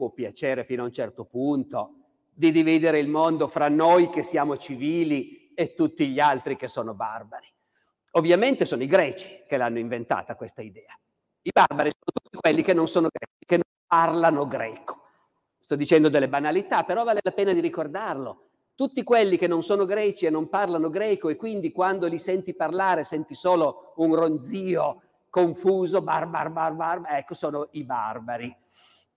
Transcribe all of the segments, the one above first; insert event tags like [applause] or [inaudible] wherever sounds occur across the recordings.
può piacere fino a un certo punto, di dividere il mondo fra noi che siamo civili e tutti gli altri che sono barbari. Ovviamente sono i greci che l'hanno inventata questa idea. I barbari sono tutti quelli che non sono greci, che non parlano greco. Sto dicendo delle banalità, però vale la pena di ricordarlo. Tutti quelli che non sono greci e non parlano greco e quindi quando li senti parlare senti solo un ronzio confuso, barbar, barbar, ecco, sono i barbari.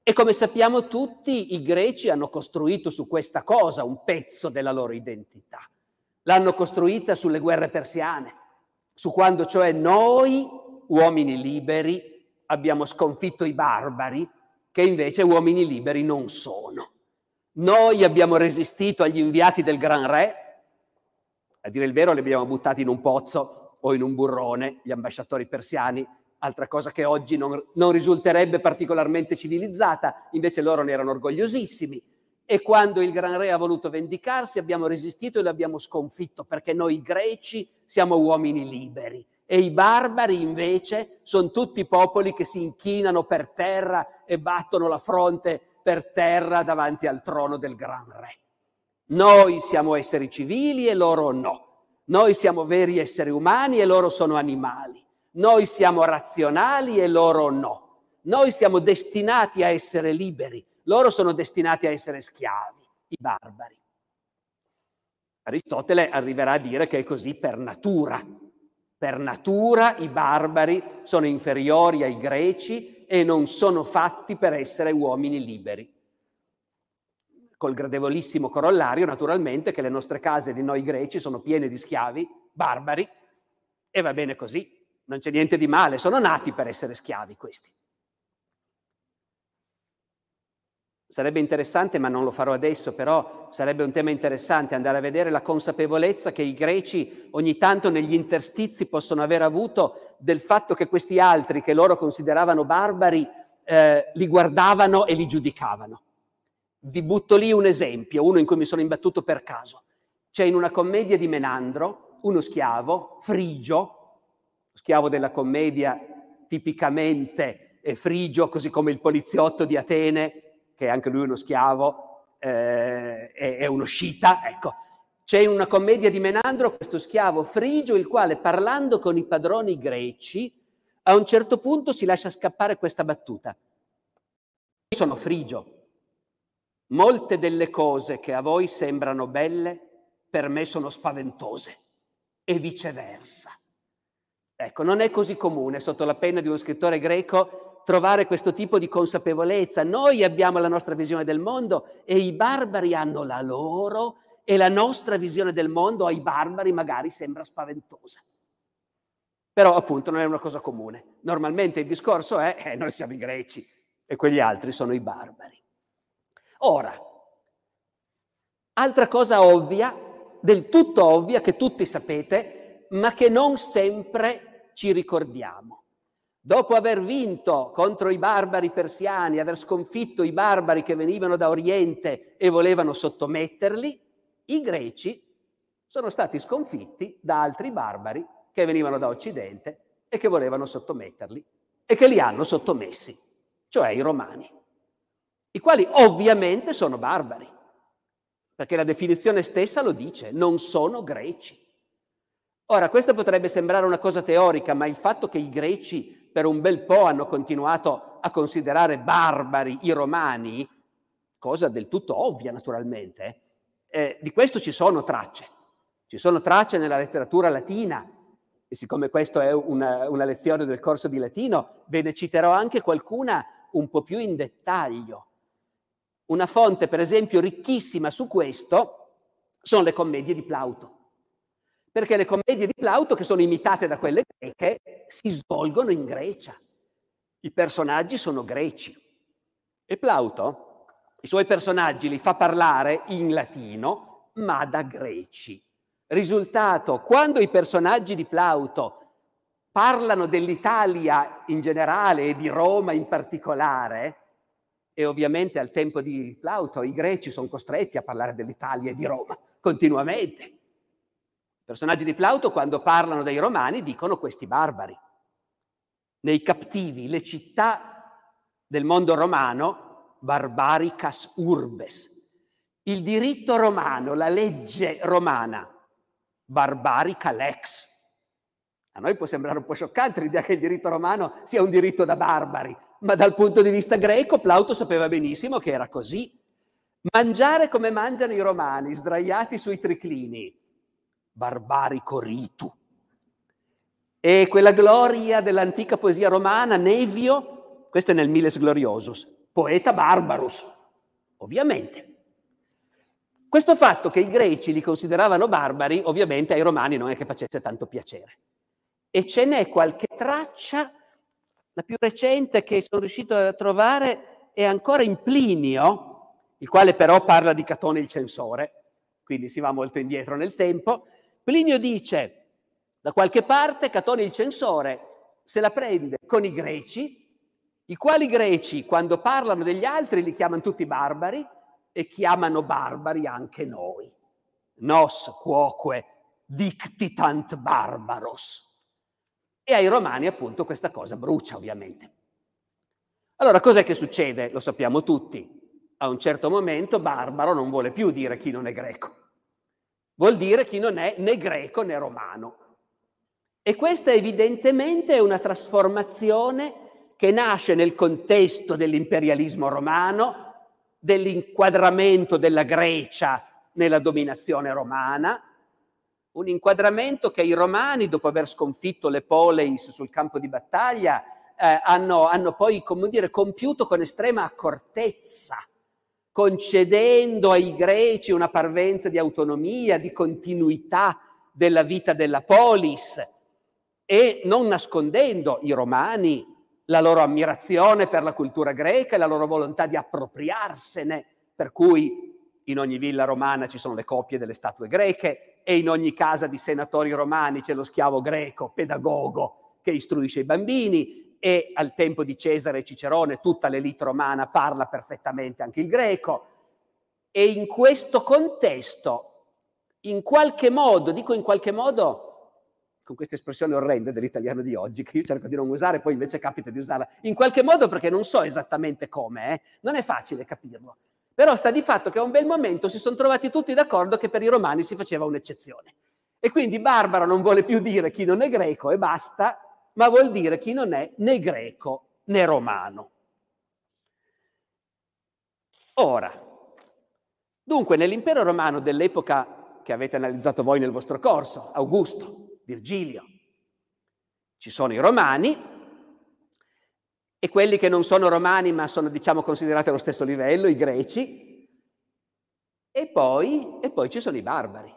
E come sappiamo tutti, i greci hanno costruito su questa cosa un pezzo della loro identità. L'hanno costruita sulle guerre persiane, su quando cioè noi, uomini liberi, abbiamo sconfitto i barbari, che invece uomini liberi non sono. Noi abbiamo resistito agli inviati del Gran Re, a dire il vero li abbiamo buttati in un pozzo o in un burrone, gli ambasciatori persiani, altra cosa che oggi non, non, risulterebbe particolarmente civilizzata, invece loro ne erano orgogliosissimi. E quando il Gran Re ha voluto vendicarsi abbiamo resistito e l'abbiamo sconfitto, perché noi greci siamo uomini liberi e i barbari invece sono tutti popoli che si inchinano per terra e battono la fronte per terra davanti al trono del Gran Re. Noi siamo esseri civili e loro no. Noi siamo veri esseri umani e loro sono animali. Noi siamo razionali e loro no. Noi siamo destinati a essere liberi, loro sono destinati a essere schiavi, i barbari. Aristotele arriverà a dire che è così per natura. Per natura i barbari sono inferiori ai greci e non sono fatti per essere uomini liberi. Col gradevolissimo corollario, naturalmente, che le nostre case di noi greci sono piene di schiavi barbari e va bene così non c'è niente di male, sono nati per essere schiavi questi. Sarebbe interessante, ma non lo farò adesso, però sarebbe un tema interessante andare a vedere la consapevolezza che i greci ogni tanto negli interstizi possono aver avuto del fatto che questi altri, che loro consideravano barbari, eh, li guardavano e li giudicavano. Vi butto lì un esempio, uno in cui mi sono imbattuto per caso. C'è in una commedia di Menandro uno schiavo, frigio, schiavo della commedia tipicamente frigio, così come il poliziotto di Atene, che è anche lui uno schiavo, eh, è, è uno scita, ecco. C'è in una commedia di Menandro questo schiavo frigio, il quale parlando con i padroni greci, a un certo punto si lascia scappare questa battuta. Io sono frigio. Molte delle cose che a voi sembrano belle, per me sono spaventose, e viceversa. Ecco, non è così comune sotto la penna di uno scrittore greco trovare questo tipo di consapevolezza. Noi abbiamo la nostra visione del mondo e i barbari hanno la loro e la nostra visione del mondo ai barbari magari sembra spaventosa. Però appunto non è una cosa comune. Normalmente il discorso è eh, noi siamo i greci e quegli altri sono i barbari. Ora, altra cosa ovvia, del tutto ovvia, che tutti sapete, ma che non sempre ci ricordiamo. Dopo aver vinto contro i barbari persiani, aver sconfitto i barbari che venivano da Oriente e volevano sottometterli, i greci sono stati sconfitti da altri barbari che venivano da Occidente e che volevano sottometterli e che li hanno sottomessi, cioè i romani, i quali ovviamente sono barbari, perché la definizione stessa lo dice, non sono greci. Ora, questa potrebbe sembrare una cosa teorica, ma il fatto che i greci per un bel po' hanno continuato a considerare barbari i romani, cosa del tutto ovvia naturalmente, eh, di questo ci sono tracce. Ci sono tracce nella letteratura latina e siccome questa è una, una lezione del corso di latino, ve ne citerò anche qualcuna un po' più in dettaglio. Una fonte, per esempio, ricchissima su questo sono le commedie di Plauto. Perché le commedie di Plauto, che sono imitate da quelle greche, si svolgono in Grecia. I personaggi sono greci. E Plauto i suoi personaggi li fa parlare in latino, ma da greci. Risultato, quando i personaggi di Plauto parlano dell'Italia in generale e di Roma in particolare, e ovviamente al tempo di Plauto i greci sono costretti a parlare dell'Italia e di Roma continuamente. I personaggi di Plauto quando parlano dei romani dicono questi barbari. Nei cattivi, le città del mondo romano, barbaricas urbes. Il diritto romano, la legge romana, barbarica lex. A noi può sembrare un po' scioccante l'idea che il diritto romano sia un diritto da barbari, ma dal punto di vista greco Plauto sapeva benissimo che era così. Mangiare come mangiano i romani, sdraiati sui triclini, barbarico ritu. E quella gloria dell'antica poesia romana, Nevio, questo è nel Miles Gloriosus, poeta barbarus, ovviamente. Questo fatto che i greci li consideravano barbari, ovviamente ai romani non è che facesse tanto piacere. E ce n'è qualche traccia, la più recente che sono riuscito a trovare è ancora in Plinio, il quale però parla di Catone il censore, quindi si va molto indietro nel tempo, Plinio dice, da qualche parte Catone il censore se la prende con i greci, i quali greci quando parlano degli altri li chiamano tutti barbari e chiamano barbari anche noi. Nos quoque dictitant barbaros. E ai romani appunto questa cosa brucia ovviamente. Allora cos'è che succede? Lo sappiamo tutti. A un certo momento barbaro non vuole più dire chi non è greco. Vuol dire chi non è né greco né romano. E questa evidentemente è una trasformazione che nasce nel contesto dell'imperialismo romano, dell'inquadramento della Grecia nella dominazione romana, un inquadramento che i romani, dopo aver sconfitto le poleis sul campo di battaglia, eh, hanno, hanno poi, come dire, compiuto con estrema accortezza concedendo ai greci una parvenza di autonomia, di continuità della vita della polis e non nascondendo i romani la loro ammirazione per la cultura greca e la loro volontà di appropriarsene, per cui in ogni villa romana ci sono le copie delle statue greche e in ogni casa di senatori romani c'è lo schiavo greco, pedagogo, che istruisce i bambini e al tempo di Cesare e Cicerone tutta l'elite romana parla perfettamente anche il greco e in questo contesto, in qualche modo, dico in qualche modo, con questa espressione orrenda dell'italiano di oggi, che io cerco di non usare, poi invece capita di usarla, in qualche modo perché non so esattamente come, eh? non è facile capirlo. Però sta di fatto che a un bel momento si sono trovati tutti d'accordo che per i romani si faceva un'eccezione. E quindi Barbaro non vuole più dire chi non è greco e basta, ma vuol dire chi non è né greco né romano. Ora, dunque nell'impero romano dell'epoca che avete analizzato voi nel vostro corso, Augusto, Virgilio, ci sono i romani e quelli che non sono romani ma sono diciamo considerati allo stesso livello, i greci, e poi, e poi ci sono i barbari.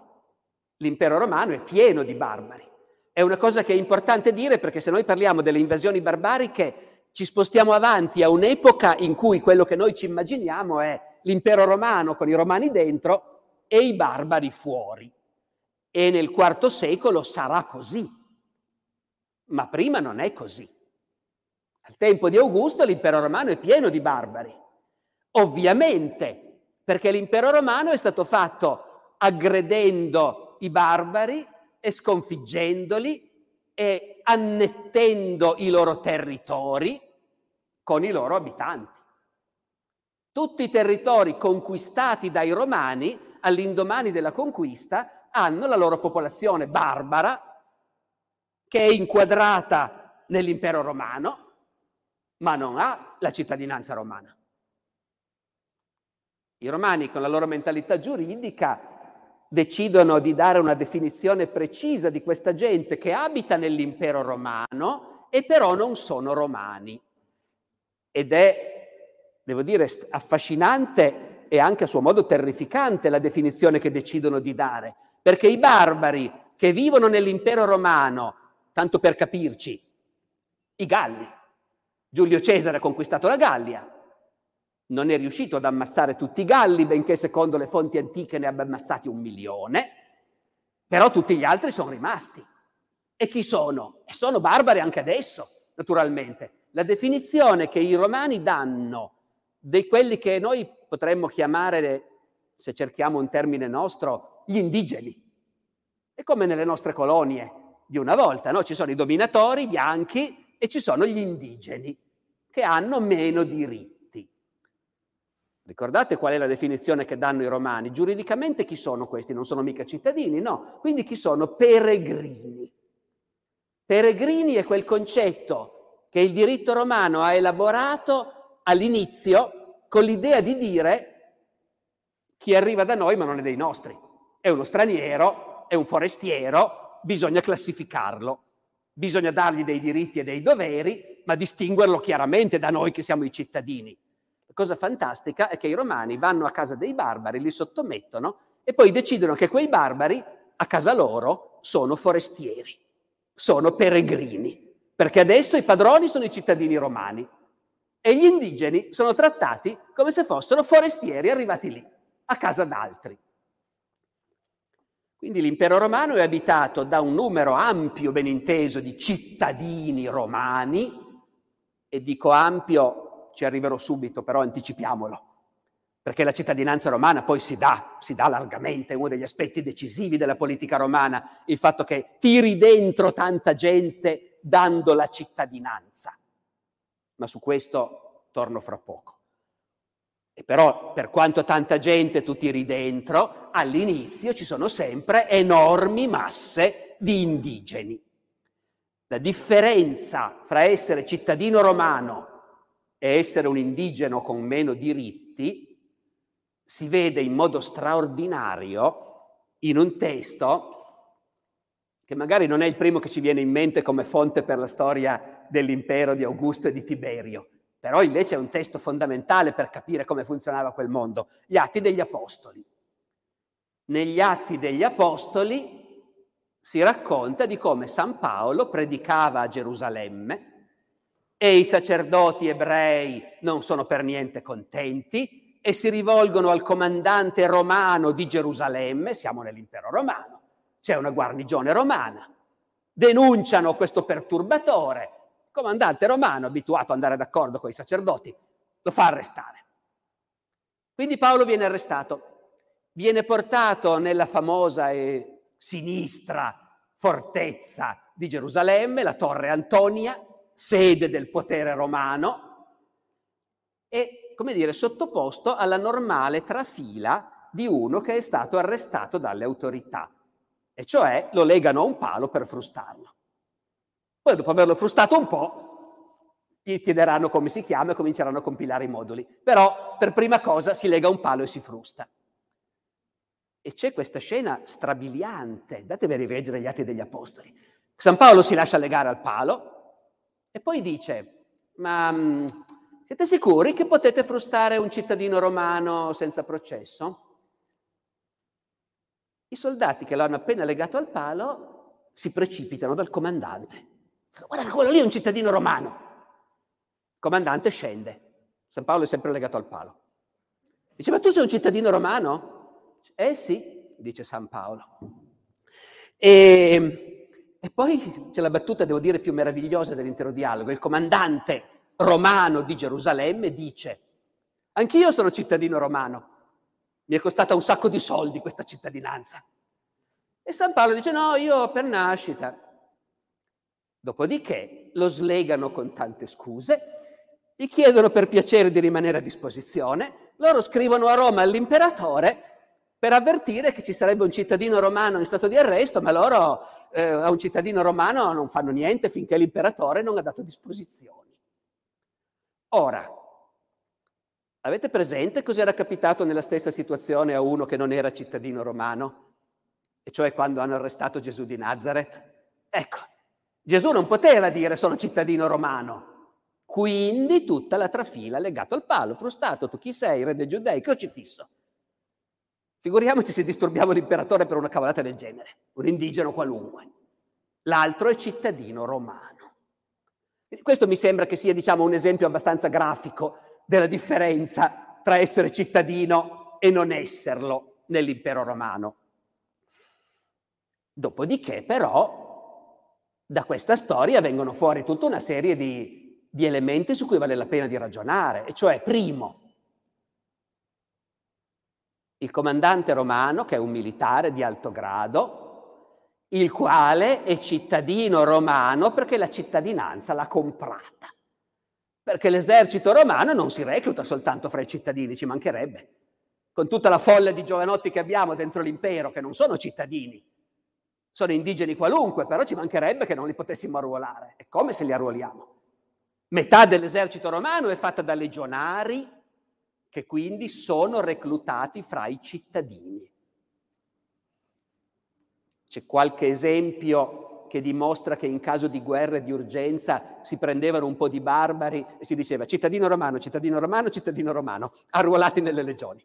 L'impero romano è pieno di barbari. È una cosa che è importante dire perché se noi parliamo delle invasioni barbariche ci spostiamo avanti a un'epoca in cui quello che noi ci immaginiamo è l'impero romano con i romani dentro e i barbari fuori. E nel IV secolo sarà così. Ma prima non è così. Al tempo di Augusto l'impero romano è pieno di barbari. Ovviamente, perché l'impero romano è stato fatto aggredendo i barbari e sconfiggendoli e annettendo i loro territori con i loro abitanti. Tutti i territori conquistati dai romani all'indomani della conquista hanno la loro popolazione barbara che è inquadrata nell'impero romano, ma non ha la cittadinanza romana. I romani con la loro mentalità giuridica decidono di dare una definizione precisa di questa gente che abita nell'impero romano e però non sono romani. Ed è, devo dire, affascinante e anche a suo modo terrificante la definizione che decidono di dare, perché i barbari che vivono nell'impero romano, tanto per capirci, i Galli. Giulio Cesare ha conquistato la Gallia, non è riuscito ad ammazzare tutti i Galli, benché secondo le fonti antiche ne abbia ammazzati un milione, però tutti gli altri sono rimasti. E chi sono? E sono barbari anche adesso, naturalmente. La definizione che i romani danno di quelli che noi potremmo chiamare, se cerchiamo un termine nostro, gli indigeni. È come nelle nostre colonie di una volta, no? Ci sono i dominatori bianchi e ci sono gli indigeni che hanno meno diritti. Ricordate qual è la definizione che danno i romani? Giuridicamente chi sono questi? Non sono mica cittadini, no. Quindi chi sono? Peregrini. Peregrini è quel concetto che il diritto romano ha elaborato all'inizio con l'idea di dire chi arriva da noi ma non è dei nostri. È uno straniero, è un forestiero, bisogna classificarlo. Bisogna dargli dei diritti e dei doveri, ma distinguerlo chiaramente da noi che siamo i cittadini. Cosa fantastica è che i romani vanno a casa dei barbari, li sottomettono e poi decidono che quei barbari a casa loro sono forestieri, sono peregrini, perché adesso i padroni sono i cittadini romani e gli indigeni sono trattati come se fossero forestieri arrivati lì, a casa d'altri. Quindi l'impero romano è abitato da un numero ampio, ben inteso, di cittadini romani, e dico ampio, ci arriverò subito, però anticipiamolo, perché la cittadinanza romana poi si dà, si dà largamente, è uno degli aspetti decisivi della politica romana, il fatto che tiri dentro tanta gente dando la cittadinanza. Ma su questo torno fra poco. E però per quanto tanta gente tu tiri dentro, all'inizio ci sono sempre enormi masse di indigeni. La differenza fra essere cittadino romano e essere un indigeno con meno diritti si vede in modo straordinario in un testo che magari non è il primo che ci viene in mente come fonte per la storia dell'impero di Augusto e di Tiberio, però invece è un testo fondamentale per capire come funzionava quel mondo, gli atti degli apostoli. Negli atti degli apostoli si racconta di come San Paolo predicava a Gerusalemme e i sacerdoti ebrei non sono per niente contenti e si rivolgono al comandante romano di Gerusalemme, siamo nell'impero romano, c'è una guarnigione romana, denunciano questo perturbatore comandante romano, abituato ad andare d'accordo con i sacerdoti, lo fa arrestare. Quindi Paolo viene arrestato, viene portato nella famosa e sinistra fortezza di Gerusalemme, la torre Antonia, sede del potere romano, e, come dire, sottoposto alla normale trafila di uno che è stato arrestato dalle autorità, e cioè lo legano a un palo per frustarlo. Poi dopo averlo frustato un po', gli chiederanno come si chiama e cominceranno a compilare i moduli. Però per prima cosa si lega un palo e si frusta. E c'è questa scena strabiliante, datevi a rileggere gli atti degli apostoli. San Paolo si lascia legare al palo e poi dice, ma mm, siete sicuri che potete frustare un cittadino romano senza processo? I soldati che l'hanno appena legato al palo si precipitano dal comandante Guarda quello lì è un cittadino romano. Il comandante scende. San Paolo è sempre legato al palo. Dice, ma tu sei un cittadino romano? Eh sì, dice San Paolo. E, e poi c'è la battuta, devo dire, più meravigliosa dell'intero dialogo. Il comandante romano di Gerusalemme dice, anch'io sono cittadino romano. Mi è costata un sacco di soldi questa cittadinanza. E San Paolo dice, no, io per nascita. Dopodiché lo slegano con tante scuse, gli chiedono per piacere di rimanere a disposizione, loro scrivono a Roma all'imperatore per avvertire che ci sarebbe un cittadino romano in stato di arresto, ma loro eh, a un cittadino romano non fanno niente finché l'imperatore non ha dato disposizioni. Ora, avete presente cosa era capitato nella stessa situazione a uno che non era cittadino romano? E cioè quando hanno arrestato Gesù di Nazareth? Ecco, Gesù non poteva dire sono cittadino romano. Quindi tutta la trafila legata al palo, frustato, tu chi sei, re dei giudei, crocifisso. Figuriamoci se disturbiamo l'imperatore per una cavolata del genere, un indigeno qualunque. L'altro è cittadino romano. Questo mi sembra che sia, diciamo, un esempio abbastanza grafico della differenza tra essere cittadino e non esserlo nell'impero romano. Dopodiché, però, da questa storia vengono fuori tutta una serie di, di elementi su cui vale la pena di ragionare, e cioè, primo, il comandante romano, che è un militare di alto grado, il quale è cittadino romano perché la cittadinanza l'ha comprata. Perché l'esercito romano non si recluta soltanto fra i cittadini, ci mancherebbe. Con tutta la folla di giovanotti che abbiamo dentro l'impero, che non sono cittadini, sono indigeni qualunque, però ci mancherebbe che non li potessimo arruolare. E come se li arruoliamo? Metà dell'esercito romano è fatta da legionari che quindi sono reclutati fra i cittadini. C'è qualche esempio che dimostra che in caso di guerra e di urgenza si prendevano un po' di barbari e si diceva cittadino romano, cittadino romano, cittadino romano, arruolati nelle legioni,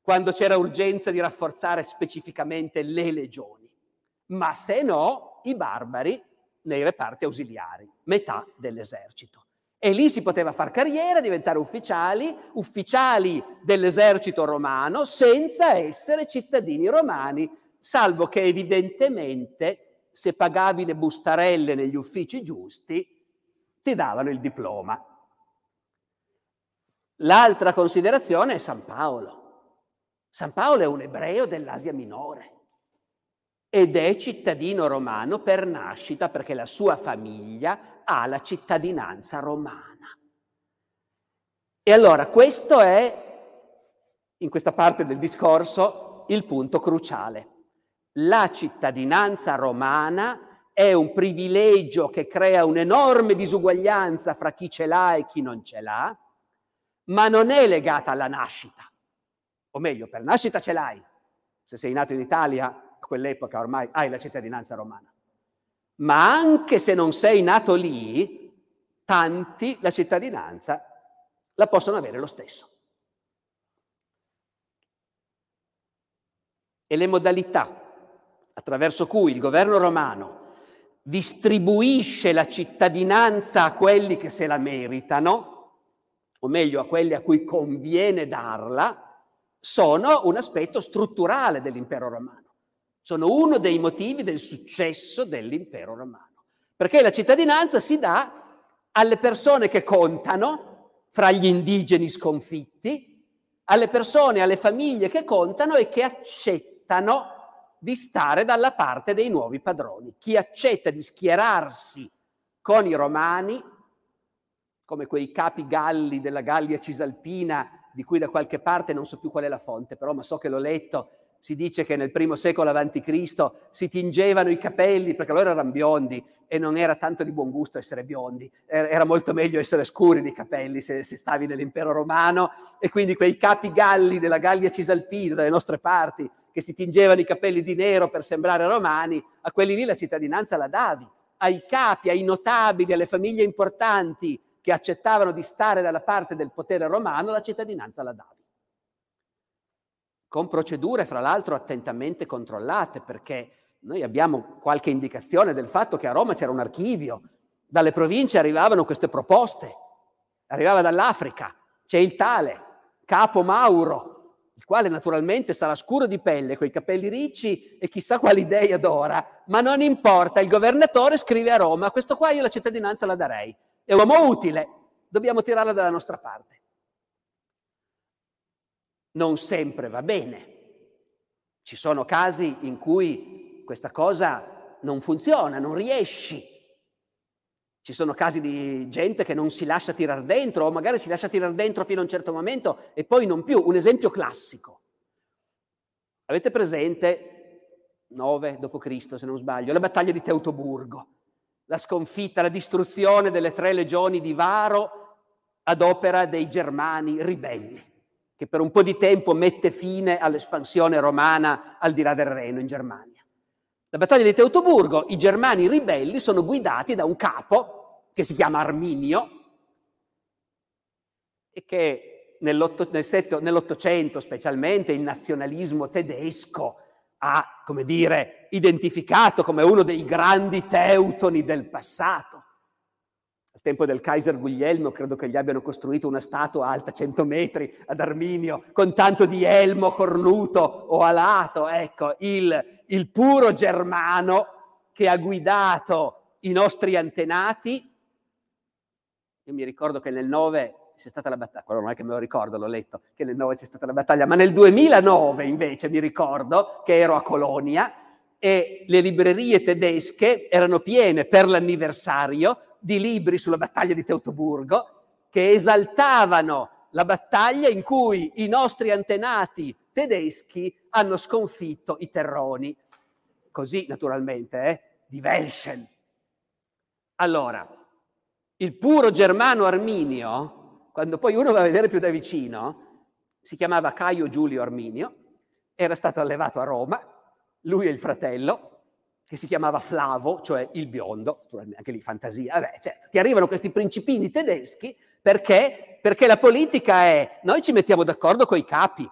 quando c'era urgenza di rafforzare specificamente le legioni. Ma se no, i barbari nei reparti ausiliari, metà dell'esercito. E lì si poteva far carriera, diventare ufficiali, ufficiali dell'esercito romano, senza essere cittadini romani, salvo che evidentemente se pagavi le bustarelle negli uffici giusti, ti davano il diploma. L'altra considerazione è San Paolo. San Paolo è un ebreo dell'Asia minore ed è cittadino romano per nascita perché la sua famiglia ha la cittadinanza romana. E allora questo è, in questa parte del discorso, il punto cruciale. La cittadinanza romana è un privilegio che crea un'enorme disuguaglianza fra chi ce l'ha e chi non ce l'ha, ma non è legata alla nascita. O meglio, per nascita ce l'hai. Se sei nato in Italia quell'epoca ormai hai la cittadinanza romana. Ma anche se non sei nato lì, tanti la cittadinanza la possono avere lo stesso. E le modalità attraverso cui il governo romano distribuisce la cittadinanza a quelli che se la meritano, o meglio a quelli a cui conviene darla, sono un aspetto strutturale dell'impero romano sono uno dei motivi del successo dell'impero romano. Perché la cittadinanza si dà alle persone che contano, fra gli indigeni sconfitti, alle persone, alle famiglie che contano e che accettano di stare dalla parte dei nuovi padroni. Chi accetta di schierarsi con i romani, come quei capi galli della Gallia Cisalpina, di cui da qualche parte non so più qual è la fonte, però ma so che l'ho letto, si dice che nel primo secolo a.C. si tingevano i capelli perché loro erano biondi e non era tanto di buon gusto essere biondi, era molto meglio essere scuri di capelli se, se stavi nell'impero romano e quindi quei capi galli della Gallia Cisalpina, dalle nostre parti, che si tingevano i capelli di nero per sembrare romani, a quelli lì la cittadinanza la davi, ai capi, ai notabili, alle famiglie importanti che accettavano di stare dalla parte del potere romano, la cittadinanza la davi con procedure fra l'altro attentamente controllate, perché noi abbiamo qualche indicazione del fatto che a Roma c'era un archivio, dalle province arrivavano queste proposte, arrivava dall'Africa, c'è il tale, capo Mauro, il quale naturalmente sarà scuro di pelle, coi capelli ricci e chissà quali dei adora, ma non importa, il governatore scrive a Roma, questo qua io la cittadinanza la darei, è uomo utile, dobbiamo tirarla dalla nostra parte non sempre va bene. Ci sono casi in cui questa cosa non funziona, non riesci. Ci sono casi di gente che non si lascia tirare dentro o magari si lascia tirare dentro fino a un certo momento e poi non più. Un esempio classico. Avete presente 9 d.C., se non sbaglio, la battaglia di Teutoburgo, la sconfitta, la distruzione delle tre legioni di Varo ad opera dei germani ribelli che per un po' di tempo mette fine all'espansione romana al di là del Reno in Germania. La battaglia di Teutoburgo, i germani ribelli sono guidati da un capo che si chiama Arminio e che nell'Ottocento specialmente il nazionalismo tedesco ha, come dire, identificato come uno dei grandi teutoni del passato. Tempo del Kaiser Guglielmo credo che gli abbiano costruito una statua alta 100 metri ad Arminio, con tanto di elmo cornuto o alato, ecco, il, il puro germano che ha guidato i nostri antenati. Io mi ricordo che nel 9 c'è stata la battaglia, quello non è che me lo ricordo, l'ho letto, che nel 9 c'è stata la battaglia, ma nel 2009 invece mi ricordo che ero a Colonia e le librerie tedesche erano piene per l'anniversario di libri sulla battaglia di Teutoburgo che esaltavano la battaglia in cui i nostri antenati tedeschi hanno sconfitto i terroni. Così naturalmente, eh? di Welschen. Allora, il puro germano arminio quando poi uno va a vedere più da vicino, si chiamava Caio Giulio Arminio, era stato allevato a Roma, lui e il fratello, che si chiamava Flavo, cioè il biondo, anche lì fantasia, vabbè, certo, ti arrivano questi principini tedeschi perché? Perché la politica è, noi ci mettiamo d'accordo con i capi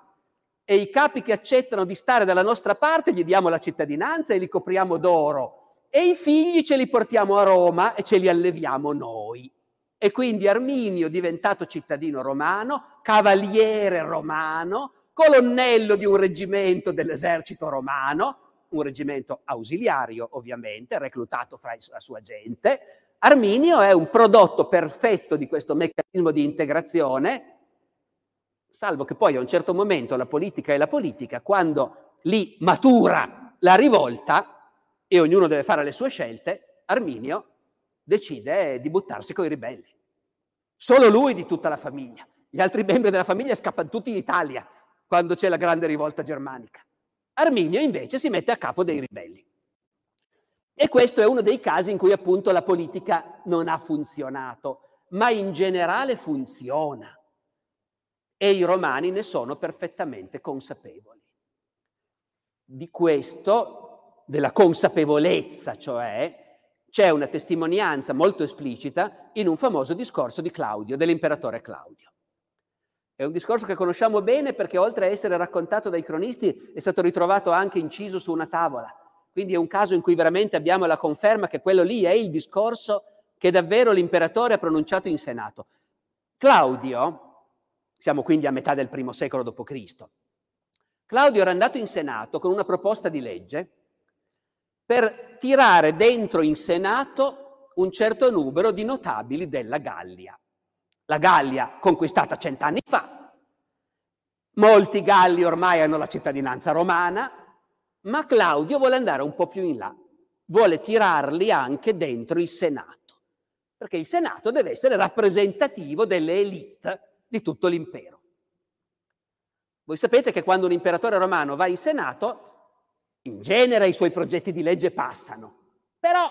e i capi che accettano di stare dalla nostra parte gli diamo la cittadinanza e li copriamo d'oro e i figli ce li portiamo a Roma e ce li alleviamo noi. E quindi Arminio, diventato cittadino romano, cavaliere romano, colonnello di un reggimento dell'esercito romano, un reggimento ausiliario ovviamente, reclutato fra la sua gente, Arminio è un prodotto perfetto di questo meccanismo di integrazione, salvo che poi a un certo momento la politica è la politica, quando lì matura la rivolta e ognuno deve fare le sue scelte, Arminio decide di buttarsi con i ribelli. Solo lui di tutta la famiglia. Gli altri membri della famiglia scappano tutti in Italia quando c'è la grande rivolta germanica. Arminio invece si mette a capo dei ribelli. E questo è uno dei casi in cui appunto la politica non ha funzionato, ma in generale funziona. E i romani ne sono perfettamente consapevoli. Di questo, della consapevolezza, cioè, c'è una testimonianza molto esplicita in un famoso discorso di Claudio, dell'imperatore Claudio. È un discorso che conosciamo bene perché oltre a essere raccontato dai cronisti è stato ritrovato anche inciso su una tavola. Quindi è un caso in cui veramente abbiamo la conferma che quello lì è il discorso che davvero l'imperatore ha pronunciato in Senato. Claudio, siamo quindi a metà del primo secolo d.C., Claudio era andato in Senato con una proposta di legge per tirare dentro in Senato un certo numero di notabili della Gallia. La Gallia conquistata cent'anni fa, molti Galli ormai hanno la cittadinanza romana, ma Claudio vuole andare un po' più in là, vuole tirarli anche dentro il Senato, perché il Senato deve essere rappresentativo delle elite di tutto l'impero. Voi sapete che quando un imperatore romano va in Senato in genere i suoi progetti di legge passano, però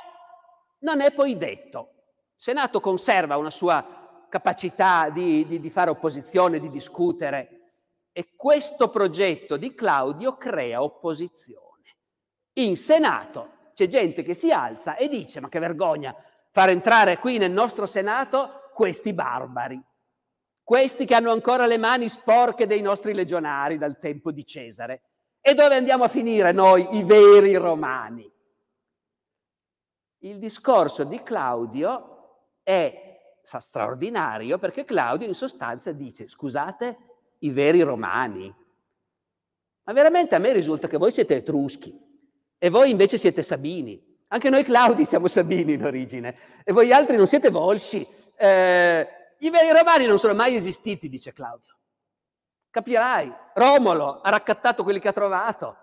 non è poi detto. Il Senato conserva una sua capacità di, di, di fare opposizione, di discutere, e questo progetto di Claudio crea opposizione. In Senato c'è gente che si alza e dice, ma che vergogna far entrare qui nel nostro Senato questi barbari, questi che hanno ancora le mani sporche dei nostri legionari dal tempo di Cesare. E dove andiamo a finire noi, i veri romani? Il discorso di Claudio è straordinario perché Claudio in sostanza dice, scusate, i veri romani. Ma veramente a me risulta che voi siete etruschi e voi invece siete sabini. Anche noi Claudi siamo sabini in origine e voi altri non siete volsci. Eh, I veri romani non sono mai esistiti, dice Claudio. Capirai, Romolo ha raccattato quelli che ha trovato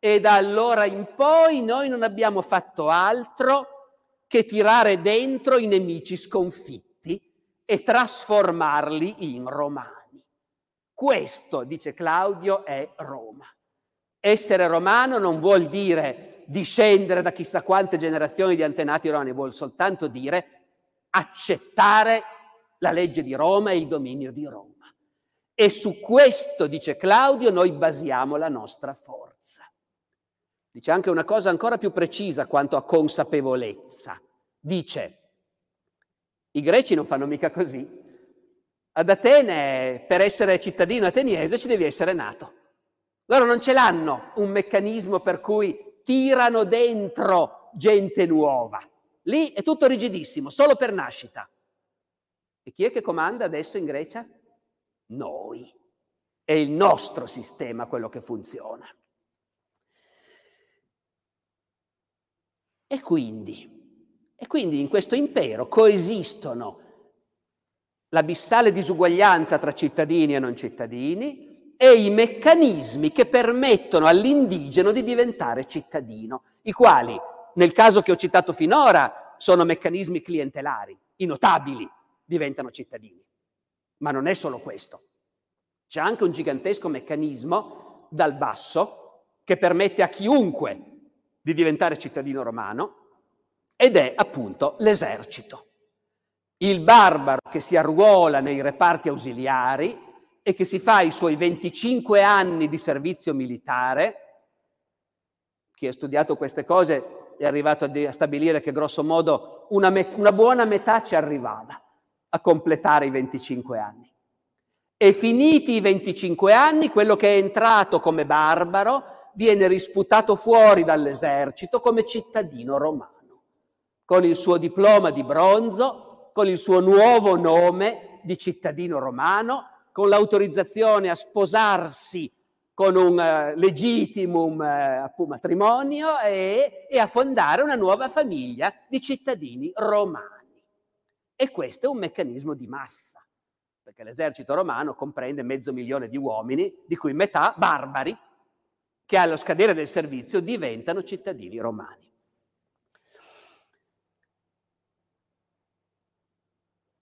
e da allora in poi noi non abbiamo fatto altro che tirare dentro i nemici sconfitti e trasformarli in romani. Questo, dice Claudio, è Roma. Essere romano non vuol dire discendere da chissà quante generazioni di antenati romani, vuol soltanto dire accettare la legge di Roma e il dominio di Roma. E su questo, dice Claudio, noi basiamo la nostra forza. Dice anche una cosa ancora più precisa quanto a consapevolezza. Dice, i greci non fanno mica così. Ad Atene, per essere cittadino ateniese, ci devi essere nato. Loro non ce l'hanno un meccanismo per cui tirano dentro gente nuova. Lì è tutto rigidissimo, solo per nascita. E chi è che comanda adesso in Grecia? Noi. È il nostro sistema quello che funziona. E quindi, e quindi in questo impero coesistono l'abissale disuguaglianza tra cittadini e non cittadini e i meccanismi che permettono all'indigeno di diventare cittadino, i quali, nel caso che ho citato finora, sono meccanismi clientelari, i notabili diventano cittadini. Ma non è solo questo. C'è anche un gigantesco meccanismo dal basso che permette a chiunque di diventare cittadino romano ed è appunto l'esercito. Il barbaro che si arruola nei reparti ausiliari e che si fa i suoi 25 anni di servizio militare, chi ha studiato queste cose è arrivato a stabilire che grosso modo una, me- una buona metà ci arrivava a completare i 25 anni. E finiti i 25 anni, quello che è entrato come barbaro viene risputato fuori dall'esercito come cittadino romano, con il suo diploma di bronzo, con il suo nuovo nome di cittadino romano, con l'autorizzazione a sposarsi con un uh, legitimum uh, matrimonio e, e a fondare una nuova famiglia di cittadini romani. E questo è un meccanismo di massa, perché l'esercito romano comprende mezzo milione di uomini, di cui metà barbari, che allo scadere del servizio diventano cittadini romani.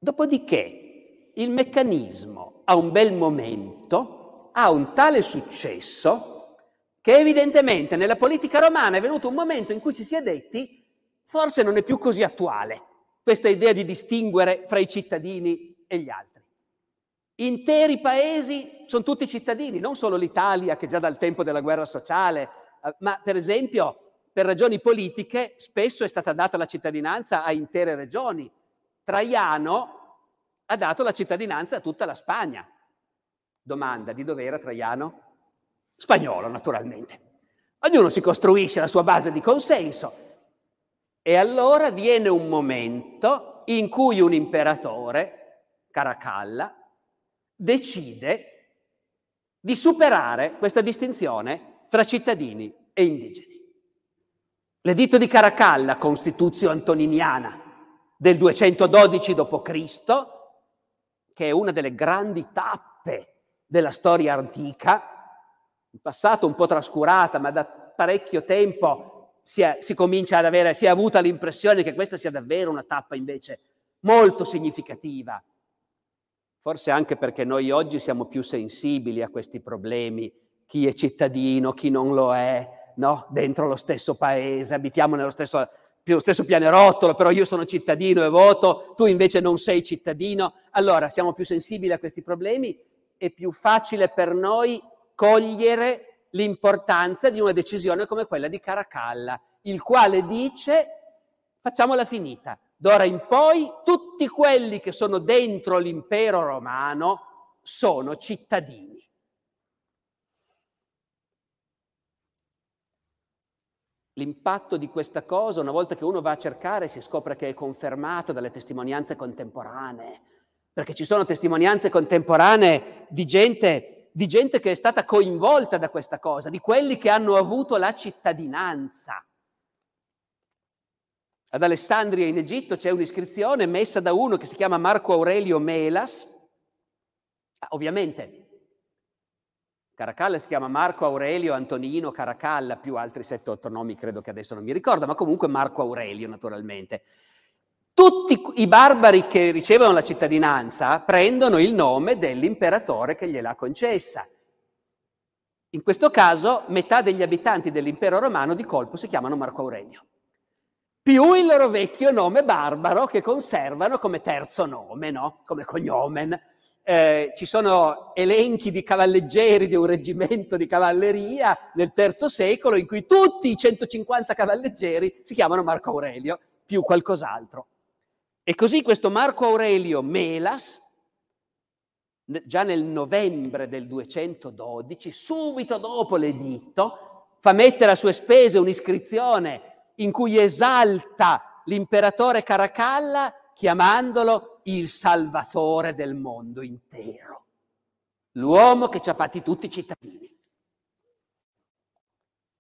Dopodiché il meccanismo a un bel momento ha un tale successo che evidentemente nella politica romana è venuto un momento in cui ci si è detti forse non è più così attuale questa idea di distinguere fra i cittadini e gli altri. Interi paesi sono tutti cittadini, non solo l'Italia che già dal tempo della guerra sociale, eh, ma per esempio per ragioni politiche spesso è stata data la cittadinanza a intere regioni. Traiano ha dato la cittadinanza a tutta la Spagna. Domanda, di dove era Traiano? Spagnolo, naturalmente. Ognuno si costruisce la sua base di consenso. E allora viene un momento in cui un imperatore, Caracalla, decide di superare questa distinzione fra cittadini e indigeni. L'editto di Caracalla, Costituzio antoniniana del 212 d.C., che è una delle grandi tappe della storia antica, in passato un po' trascurata, ma da parecchio tempo si, è, si comincia ad avere, si è avuta l'impressione che questa sia davvero una tappa invece molto significativa Forse anche perché noi oggi siamo più sensibili a questi problemi, chi è cittadino, chi non lo è, no? dentro lo stesso paese, abitiamo nello stesso, lo stesso pianerottolo, però io sono cittadino e voto, tu invece non sei cittadino. Allora siamo più sensibili a questi problemi, è più facile per noi cogliere l'importanza di una decisione come quella di Caracalla, il quale dice facciamola finita, D'ora in poi tutti quelli che sono dentro l'impero romano sono cittadini. L'impatto di questa cosa, una volta che uno va a cercare, si scopre che è confermato dalle testimonianze contemporanee, perché ci sono testimonianze contemporanee di gente, di gente che è stata coinvolta da questa cosa, di quelli che hanno avuto la cittadinanza. Ad Alessandria in Egitto c'è un'iscrizione messa da uno che si chiama Marco Aurelio Melas. Ah, ovviamente Caracalla si chiama Marco Aurelio Antonino Caracalla, più altri 7-8 nomi credo che adesso non mi ricordo, ma comunque Marco Aurelio naturalmente. Tutti i barbari che ricevono la cittadinanza prendono il nome dell'imperatore che gliel'ha concessa. In questo caso metà degli abitanti dell'impero romano di colpo si chiamano Marco Aurelio più il loro vecchio nome barbaro che conservano come terzo nome, no? come cognomen. Eh, ci sono elenchi di cavalleggeri di un reggimento di cavalleria nel III secolo in cui tutti i 150 cavalleggeri si chiamano Marco Aurelio, più qualcos'altro. E così questo Marco Aurelio Melas già nel novembre del 212, subito dopo l'editto, fa mettere a sue spese un'iscrizione in cui esalta l'imperatore Caracalla chiamandolo il salvatore del mondo intero, l'uomo che ci ha fatti tutti cittadini.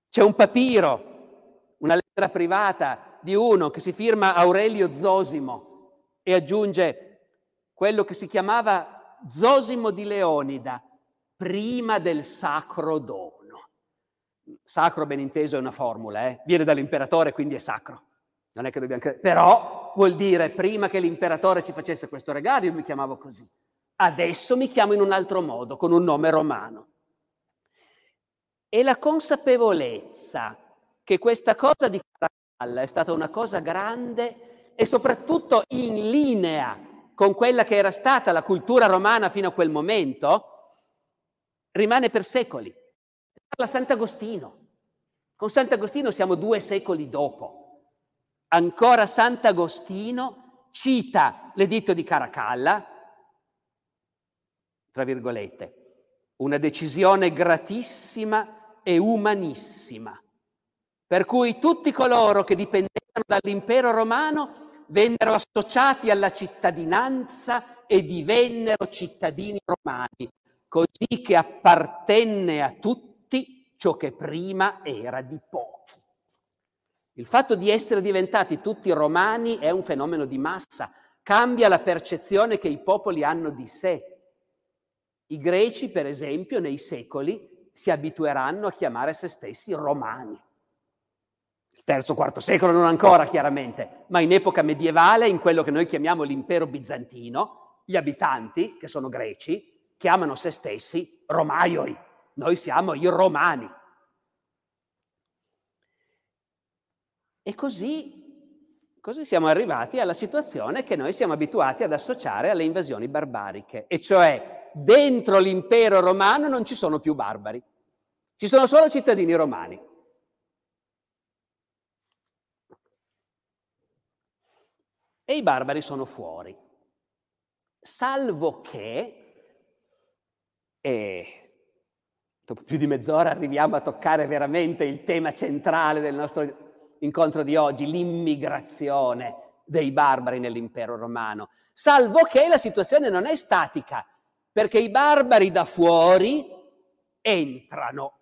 C'è un papiro, una lettera privata di uno che si firma Aurelio Zosimo e aggiunge quello che si chiamava Zosimo di Leonida, prima del sacro dono. Sacro, ben inteso, è una formula, eh? viene dall'imperatore, quindi è sacro. Non è che dobbiamo. Però vuol dire, prima che l'imperatore ci facesse questo regalo, io mi chiamavo così. Adesso mi chiamo in un altro modo, con un nome romano e la consapevolezza che questa cosa di Caracalla è stata una cosa grande e soprattutto in linea con quella che era stata la cultura romana fino a quel momento, rimane per secoli. Parla Sant'Agostino. Con Sant'Agostino siamo due secoli dopo. Ancora Sant'Agostino cita l'editto di Caracalla, tra virgolette, una decisione gratissima e umanissima, per cui tutti coloro che dipendevano dall'impero romano vennero associati alla cittadinanza e divennero cittadini romani, così che appartenne a tutti ciò che prima era di pochi. Il fatto di essere diventati tutti romani è un fenomeno di massa, cambia la percezione che i popoli hanno di sé. I greci, per esempio, nei secoli si abitueranno a chiamare se stessi romani. Il terzo, quarto secolo non ancora chiaramente, ma in epoca medievale, in quello che noi chiamiamo l'impero bizantino, gli abitanti, che sono greci, chiamano se stessi romaioi. Noi siamo i romani. E così, così siamo arrivati alla situazione che noi siamo abituati ad associare alle invasioni barbariche, e cioè dentro l'impero romano non ci sono più barbari, ci sono solo cittadini romani. E i barbari sono fuori, salvo che, e dopo più di mezz'ora arriviamo a toccare veramente il tema centrale del nostro incontro di oggi, l'immigrazione dei barbari nell'impero romano, salvo che la situazione non è statica, perché i barbari da fuori entrano,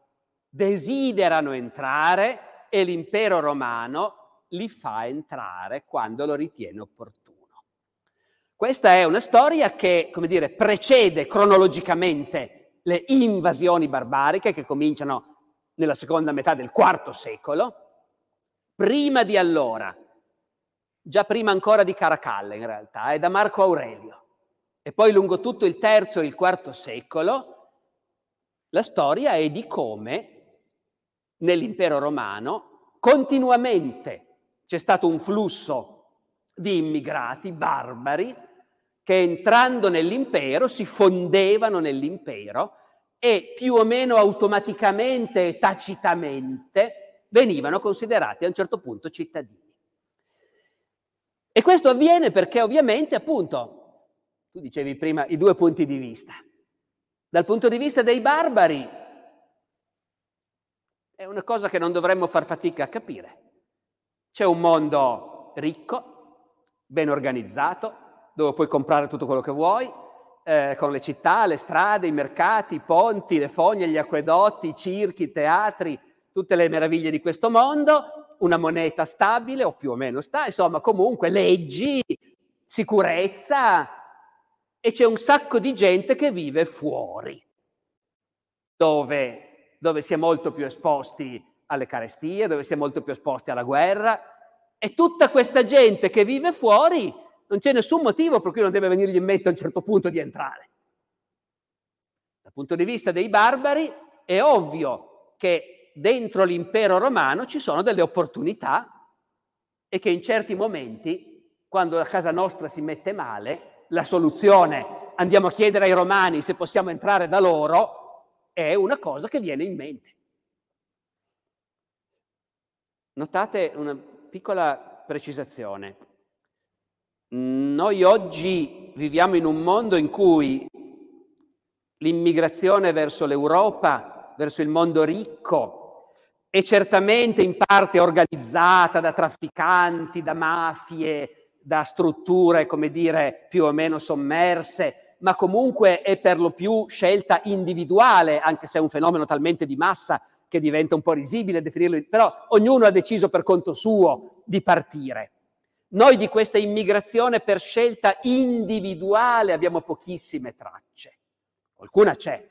desiderano entrare e l'impero romano li fa entrare quando lo ritiene opportuno. Questa è una storia che, come dire, precede cronologicamente le invasioni barbariche che cominciano nella seconda metà del IV secolo. Prima di allora, già prima ancora di Caracalla in realtà, è da Marco Aurelio. E poi lungo tutto il terzo e il quarto secolo, la storia è di come nell'impero romano continuamente c'è stato un flusso di immigrati barbari che entrando nell'impero si fondevano nell'impero e più o meno automaticamente e tacitamente venivano considerati a un certo punto cittadini. E questo avviene perché ovviamente appunto tu dicevi prima i due punti di vista. Dal punto di vista dei barbari è una cosa che non dovremmo far fatica a capire. C'è un mondo ricco, ben organizzato, dove puoi comprare tutto quello che vuoi, eh, con le città, le strade, i mercati, i ponti, le fogne, gli acquedotti, i circhi, i teatri, tutte le meraviglie di questo mondo, una moneta stabile o più o meno sta, insomma comunque leggi, sicurezza, e c'è un sacco di gente che vive fuori, dove, dove si è molto più esposti alle carestie, dove si è molto più esposti alla guerra, e tutta questa gente che vive fuori non c'è nessun motivo per cui non deve venirgli in mente a un certo punto di entrare. Dal punto di vista dei barbari è ovvio che dentro l'impero romano ci sono delle opportunità e che in certi momenti, quando la casa nostra si mette male, la soluzione, andiamo a chiedere ai romani se possiamo entrare da loro, è una cosa che viene in mente. Notate una piccola precisazione. Noi oggi viviamo in un mondo in cui l'immigrazione verso l'Europa, verso il mondo ricco, è certamente in parte organizzata da trafficanti, da mafie, da strutture, come dire, più o meno sommerse, ma comunque è per lo più scelta individuale, anche se è un fenomeno talmente di massa che diventa un po' risibile definirlo, però ognuno ha deciso per conto suo di partire. Noi di questa immigrazione per scelta individuale abbiamo pochissime tracce. Qualcuna c'è,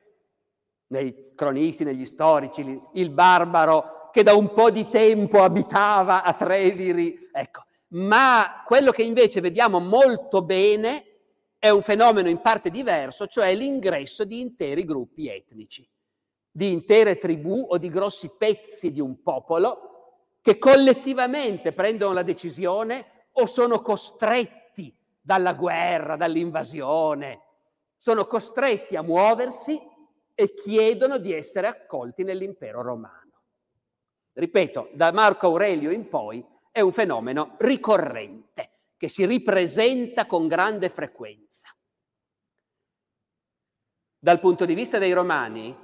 nei cronisti, negli storici, il barbaro che da un po' di tempo abitava a Treviri, ecco. Ma quello che invece vediamo molto bene è un fenomeno in parte diverso, cioè l'ingresso di interi gruppi etnici di intere tribù o di grossi pezzi di un popolo che collettivamente prendono la decisione o sono costretti dalla guerra, dall'invasione, sono costretti a muoversi e chiedono di essere accolti nell'impero romano. Ripeto, da Marco Aurelio in poi è un fenomeno ricorrente che si ripresenta con grande frequenza. Dal punto di vista dei romani,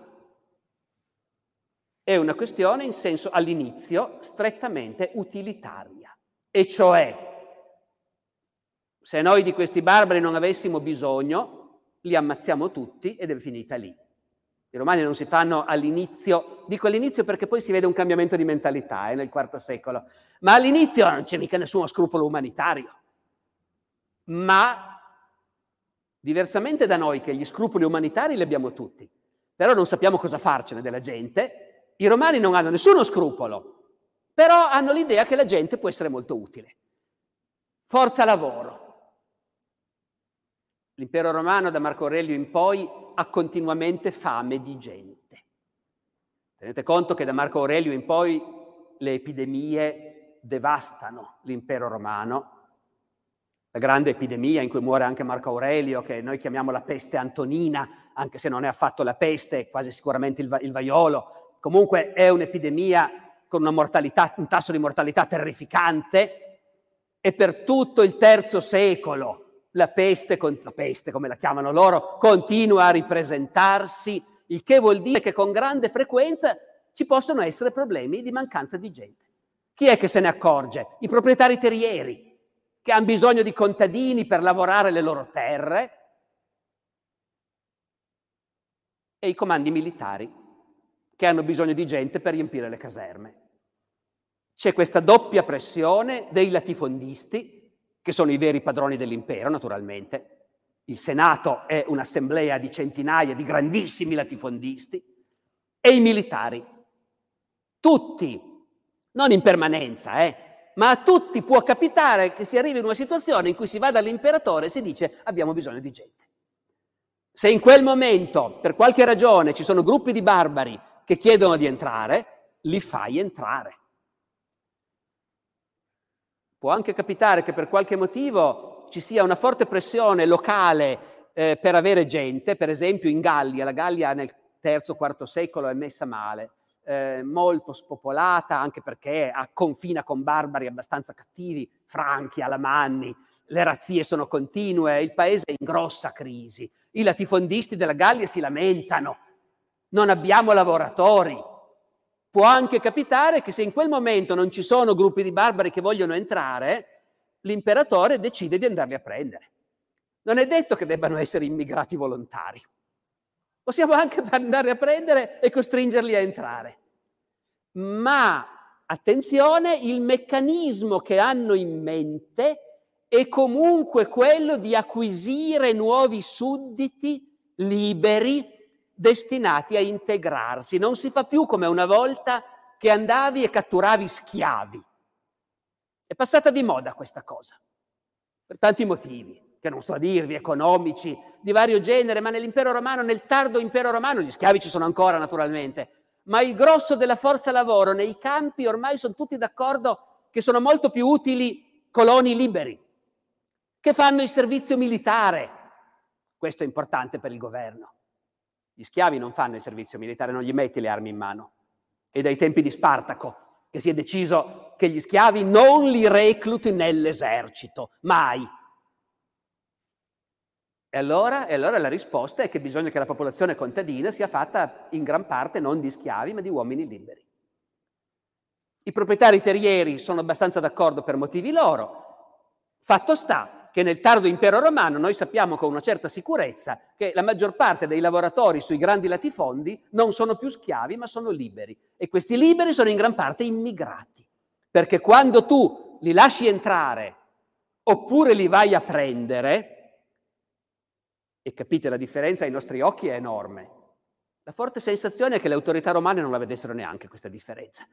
è una questione in senso all'inizio strettamente utilitaria, e cioè se noi di questi barbari non avessimo bisogno, li ammazziamo tutti ed è finita lì. I romani non si fanno all'inizio, dico all'inizio perché poi si vede un cambiamento di mentalità eh, nel IV secolo, ma all'inizio non c'è mica nessuno scrupolo umanitario. Ma diversamente da noi che gli scrupoli umanitari li abbiamo tutti, però non sappiamo cosa farcene della gente, i romani non hanno nessuno scrupolo, però hanno l'idea che la gente può essere molto utile. Forza lavoro. L'impero romano da Marco Aurelio in poi ha continuamente fame di gente. Tenete conto che da Marco Aurelio in poi le epidemie devastano l'impero romano. La grande epidemia in cui muore anche Marco Aurelio, che noi chiamiamo la peste antonina, anche se non è affatto la peste, quasi sicuramente il, va- il vaiolo, comunque è un'epidemia con una un tasso di mortalità terrificante e per tutto il terzo secolo la peste, la peste come la chiamano loro, continua a ripresentarsi, il che vuol dire che con grande frequenza ci possono essere problemi di mancanza di gente. Chi è che se ne accorge? I proprietari terrieri, che hanno bisogno di contadini per lavorare le loro terre, e i comandi militari che hanno bisogno di gente per riempire le caserme. C'è questa doppia pressione dei latifondisti, che sono i veri padroni dell'impero, naturalmente. Il Senato è un'assemblea di centinaia di grandissimi latifondisti, e i militari. Tutti, non in permanenza, eh, ma a tutti può capitare che si arrivi in una situazione in cui si va dall'imperatore e si dice abbiamo bisogno di gente. Se in quel momento, per qualche ragione, ci sono gruppi di barbari che chiedono di entrare, li fai entrare. Può anche capitare che per qualche motivo ci sia una forte pressione locale eh, per avere gente, per esempio in Gallia, la Gallia nel III-IV secolo è messa male, eh, molto spopolata anche perché ha, confina con barbari abbastanza cattivi, franchi, alamanni, le razzie sono continue, il paese è in grossa crisi. I latifondisti della Gallia si lamentano, non abbiamo lavoratori. Può anche capitare che se in quel momento non ci sono gruppi di barbari che vogliono entrare, l'imperatore decide di andarli a prendere. Non è detto che debbano essere immigrati volontari. Possiamo anche [laughs] andare a prendere e costringerli a entrare. Ma attenzione, il meccanismo che hanno in mente è comunque quello di acquisire nuovi sudditi liberi destinati a integrarsi. Non si fa più come una volta che andavi e catturavi schiavi. È passata di moda questa cosa, per tanti motivi, che non sto a dirvi, economici, di vario genere, ma nell'impero romano, nel tardo impero romano, gli schiavi ci sono ancora naturalmente, ma il grosso della forza lavoro nei campi ormai sono tutti d'accordo che sono molto più utili coloni liberi, che fanno il servizio militare. Questo è importante per il governo. Gli schiavi non fanno il servizio militare, non gli metti le armi in mano. È dai tempi di Spartaco che si è deciso che gli schiavi non li recluti nell'esercito, mai. E allora, e allora la risposta è che bisogna che la popolazione contadina sia fatta in gran parte non di schiavi, ma di uomini liberi. I proprietari terrieri sono abbastanza d'accordo per motivi loro. Fatto sta che nel tardo impero romano noi sappiamo con una certa sicurezza che la maggior parte dei lavoratori sui grandi latifondi non sono più schiavi, ma sono liberi. E questi liberi sono in gran parte immigrati. Perché quando tu li lasci entrare oppure li vai a prendere, e capite la differenza ai nostri occhi è enorme. La forte sensazione è che le autorità romane non la vedessero neanche questa differenza.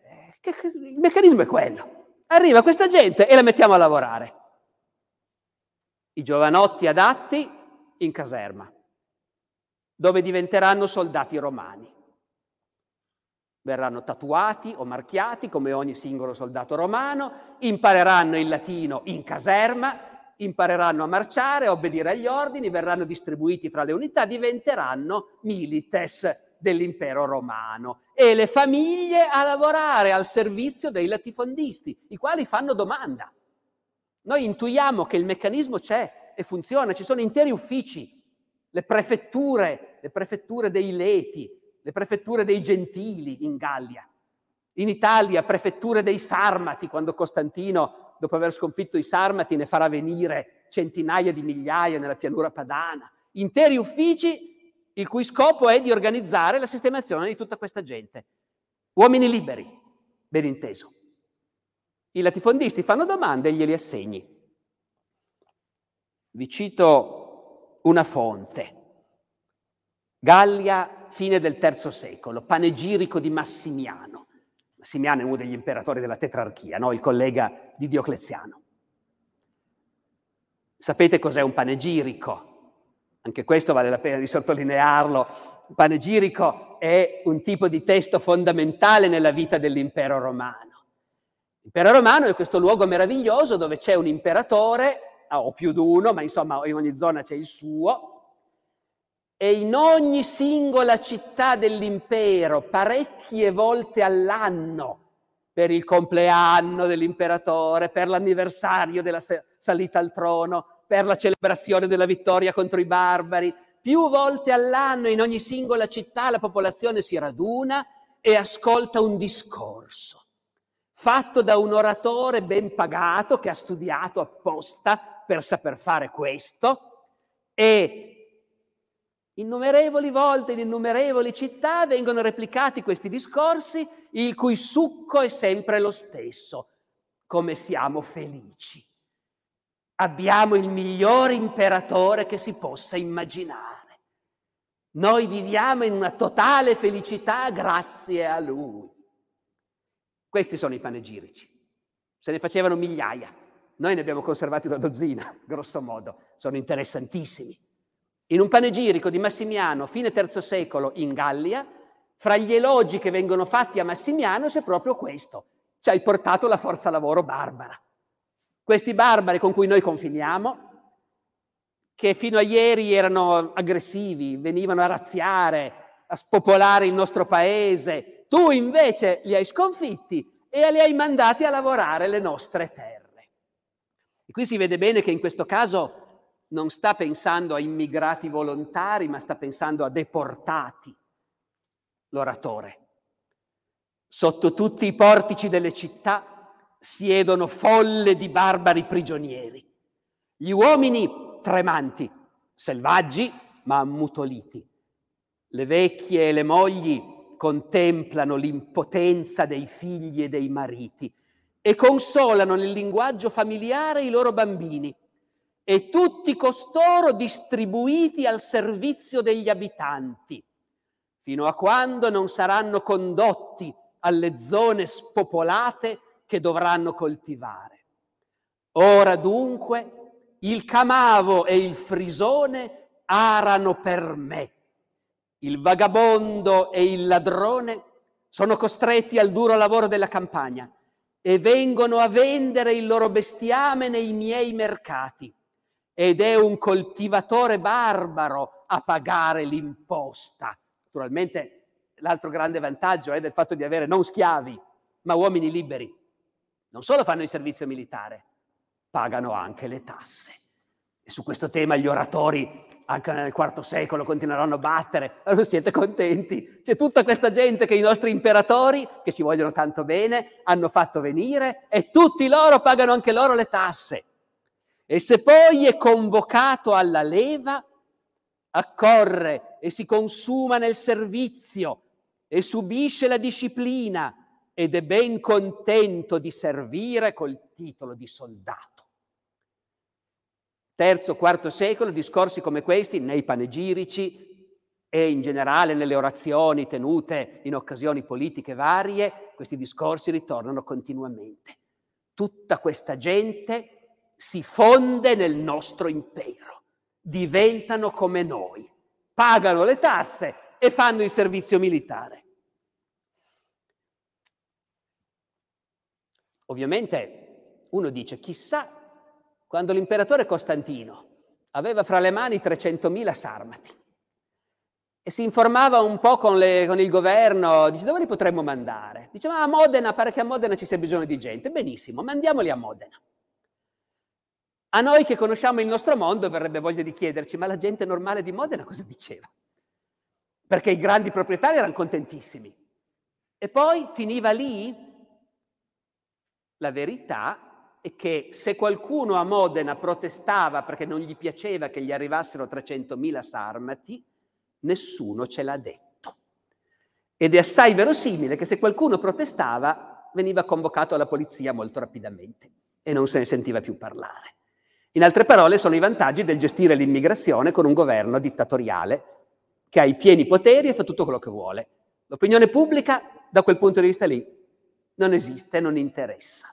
Eh, il meccanismo è quello. Arriva questa gente e la mettiamo a lavorare. I giovanotti adatti in caserma, dove diventeranno soldati romani. Verranno tatuati o marchiati come ogni singolo soldato romano, impareranno il latino in caserma, impareranno a marciare, a obbedire agli ordini, verranno distribuiti fra le unità, diventeranno milites dell'impero romano e le famiglie a lavorare al servizio dei latifondisti, i quali fanno domanda. Noi intuiamo che il meccanismo c'è e funziona, ci sono interi uffici, le prefetture, le prefetture dei Leti, le prefetture dei Gentili in Gallia. In Italia, prefetture dei Sarmati, quando Costantino dopo aver sconfitto i Sarmati, ne farà venire centinaia di migliaia nella pianura padana, interi uffici il cui scopo è di organizzare la sistemazione di tutta questa gente. Uomini liberi, ben inteso. I latifondisti fanno domande e glieli assegni. Vi cito una fonte. Gallia, fine del III secolo, panegirico di Massimiano. Massimiano è uno degli imperatori della tetrarchia, no? il collega di Diocleziano. Sapete cos'è un panegirico? Anche questo vale la pena di sottolinearlo. Un panegirico è un tipo di testo fondamentale nella vita dell'impero romano. L'impero romano è questo luogo meraviglioso dove c'è un imperatore, o più di uno, ma insomma in ogni zona c'è il suo, e in ogni singola città dell'impero, parecchie volte all'anno, per il compleanno dell'imperatore, per l'anniversario della salita al trono, per la celebrazione della vittoria contro i barbari, più volte all'anno in ogni singola città la popolazione si raduna e ascolta un discorso fatto da un oratore ben pagato che ha studiato apposta per saper fare questo e Innumerevoli volte in innumerevoli città vengono replicati questi discorsi, il cui succo è sempre lo stesso. Come siamo felici. Abbiamo il miglior imperatore che si possa immaginare. Noi viviamo in una totale felicità grazie a lui. Questi sono i panegirici. Se ne facevano migliaia. Noi ne abbiamo conservati una dozzina, [laughs] grosso modo. Sono interessantissimi. In un panegirico di Massimiano, fine III secolo, in Gallia, fra gli elogi che vengono fatti a Massimiano c'è proprio questo. Ci hai portato la forza lavoro barbara. Questi barbari con cui noi confiniamo, che fino a ieri erano aggressivi, venivano a razziare, a spopolare il nostro paese, tu invece li hai sconfitti e li hai mandati a lavorare le nostre terre. E qui si vede bene che in questo caso non sta pensando a immigrati volontari, ma sta pensando a deportati, l'oratore. Sotto tutti i portici delle città siedono folle di barbari prigionieri. Gli uomini tremanti, selvaggi ma ammutoliti. Le vecchie e le mogli contemplano l'impotenza dei figli e dei mariti e consolano nel linguaggio familiare i loro bambini e tutti costoro distribuiti al servizio degli abitanti, fino a quando non saranno condotti alle zone spopolate che dovranno coltivare. Ora dunque il camavo e il frisone arano per me. Il vagabondo e il ladrone sono costretti al duro lavoro della campagna e vengono a vendere il loro bestiame nei miei mercati ed è un coltivatore barbaro a pagare l'imposta. Naturalmente l'altro grande vantaggio è del fatto di avere non schiavi, ma uomini liberi. Non solo fanno il servizio militare, pagano anche le tasse. E su questo tema gli oratori anche nel IV secolo continueranno a battere, non siete contenti? C'è tutta questa gente che i nostri imperatori, che ci vogliono tanto bene, hanno fatto venire e tutti loro pagano anche loro le tasse. E se poi è convocato alla leva, accorre e si consuma nel servizio e subisce la disciplina ed è ben contento di servire col titolo di soldato. Terzo, quarto secolo, discorsi come questi nei panegirici e in generale nelle orazioni tenute in occasioni politiche varie, questi discorsi ritornano continuamente. Tutta questa gente si fonde nel nostro impero, diventano come noi, pagano le tasse e fanno il servizio militare. Ovviamente uno dice, chissà quando l'imperatore Costantino aveva fra le mani 300.000 sarmati e si informava un po' con, le, con, il governo, dice dove li potremmo mandare? Dice ma a Modena, pare che a Modena ci sia bisogno di gente. Benissimo, mandiamoli a Modena. A noi che conosciamo il nostro mondo verrebbe voglia di chiederci, ma la gente normale di Modena cosa diceva? Perché i grandi proprietari erano contentissimi. E poi finiva lì? La verità e che se qualcuno a Modena protestava perché non gli piaceva che gli arrivassero 300.000 sarmati, nessuno ce l'ha detto. Ed è assai verosimile che se qualcuno protestava veniva convocato alla polizia molto rapidamente e non se ne sentiva più parlare. In altre parole sono i vantaggi del gestire l'immigrazione con un governo dittatoriale che ha i pieni poteri e fa tutto quello che vuole. L'opinione pubblica da quel punto di vista lì non esiste, non interessa.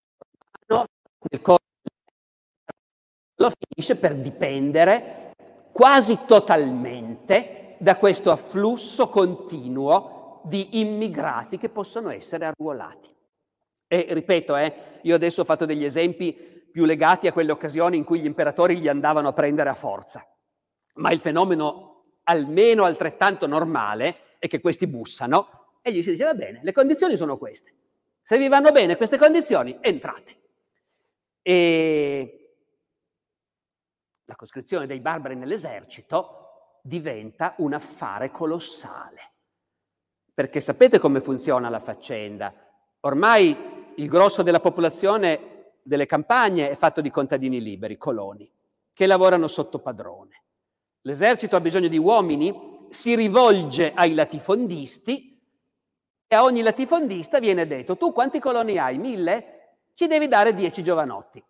nel corso lo finisce per dipendere quasi totalmente da questo afflusso continuo di immigrati che possono essere arruolati. E ripeto, eh, io adesso ho fatto degli esempi più legati a quelle occasioni in cui gli imperatori li andavano a prendere a forza, ma il fenomeno almeno altrettanto normale è che questi bussano e gli si dice va bene, le condizioni sono queste. Se vi vanno bene queste condizioni, entrate. E la coscrizione dei barbari nell'esercito diventa un affare colossale. Perché sapete come funziona la faccenda? Ormai il grosso della popolazione delle campagne è fatto di contadini liberi, coloni, che lavorano sotto padrone. L'esercito ha bisogno di uomini, si rivolge ai latifondisti e a ogni latifondista viene detto, tu quanti coloni hai? Mille? Ci devi dare dieci giovanotti.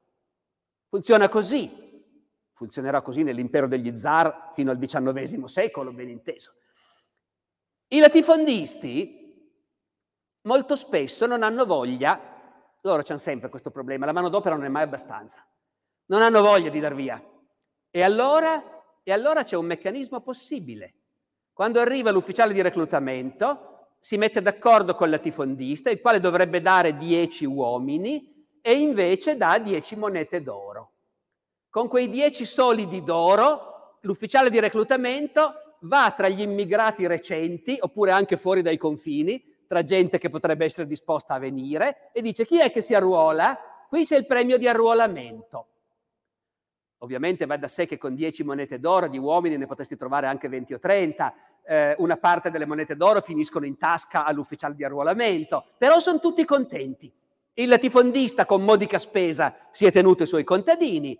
Funziona così. Funzionerà così nell'impero degli zar fino al XIX secolo, ben inteso. I latifondisti molto spesso non hanno voglia, loro hanno sempre questo problema, la manodopera non è mai abbastanza, non hanno voglia di dar via. E allora, e allora c'è un meccanismo possibile. Quando arriva l'ufficiale di reclutamento, si mette d'accordo con il latifondista, il quale dovrebbe dare dieci uomini, e invece dà 10 monete d'oro. Con quei 10 solidi d'oro, l'ufficiale di reclutamento va tra gli immigrati recenti, oppure anche fuori dai confini, tra gente che potrebbe essere disposta a venire, e dice chi è che si arruola? Qui c'è il premio di arruolamento. Ovviamente va da sé che con 10 monete d'oro di uomini ne potresti trovare anche 20 o 30, eh, una parte delle monete d'oro finiscono in tasca all'ufficiale di arruolamento, però sono tutti contenti. Il latifondista con modica spesa si è tenuto i suoi contadini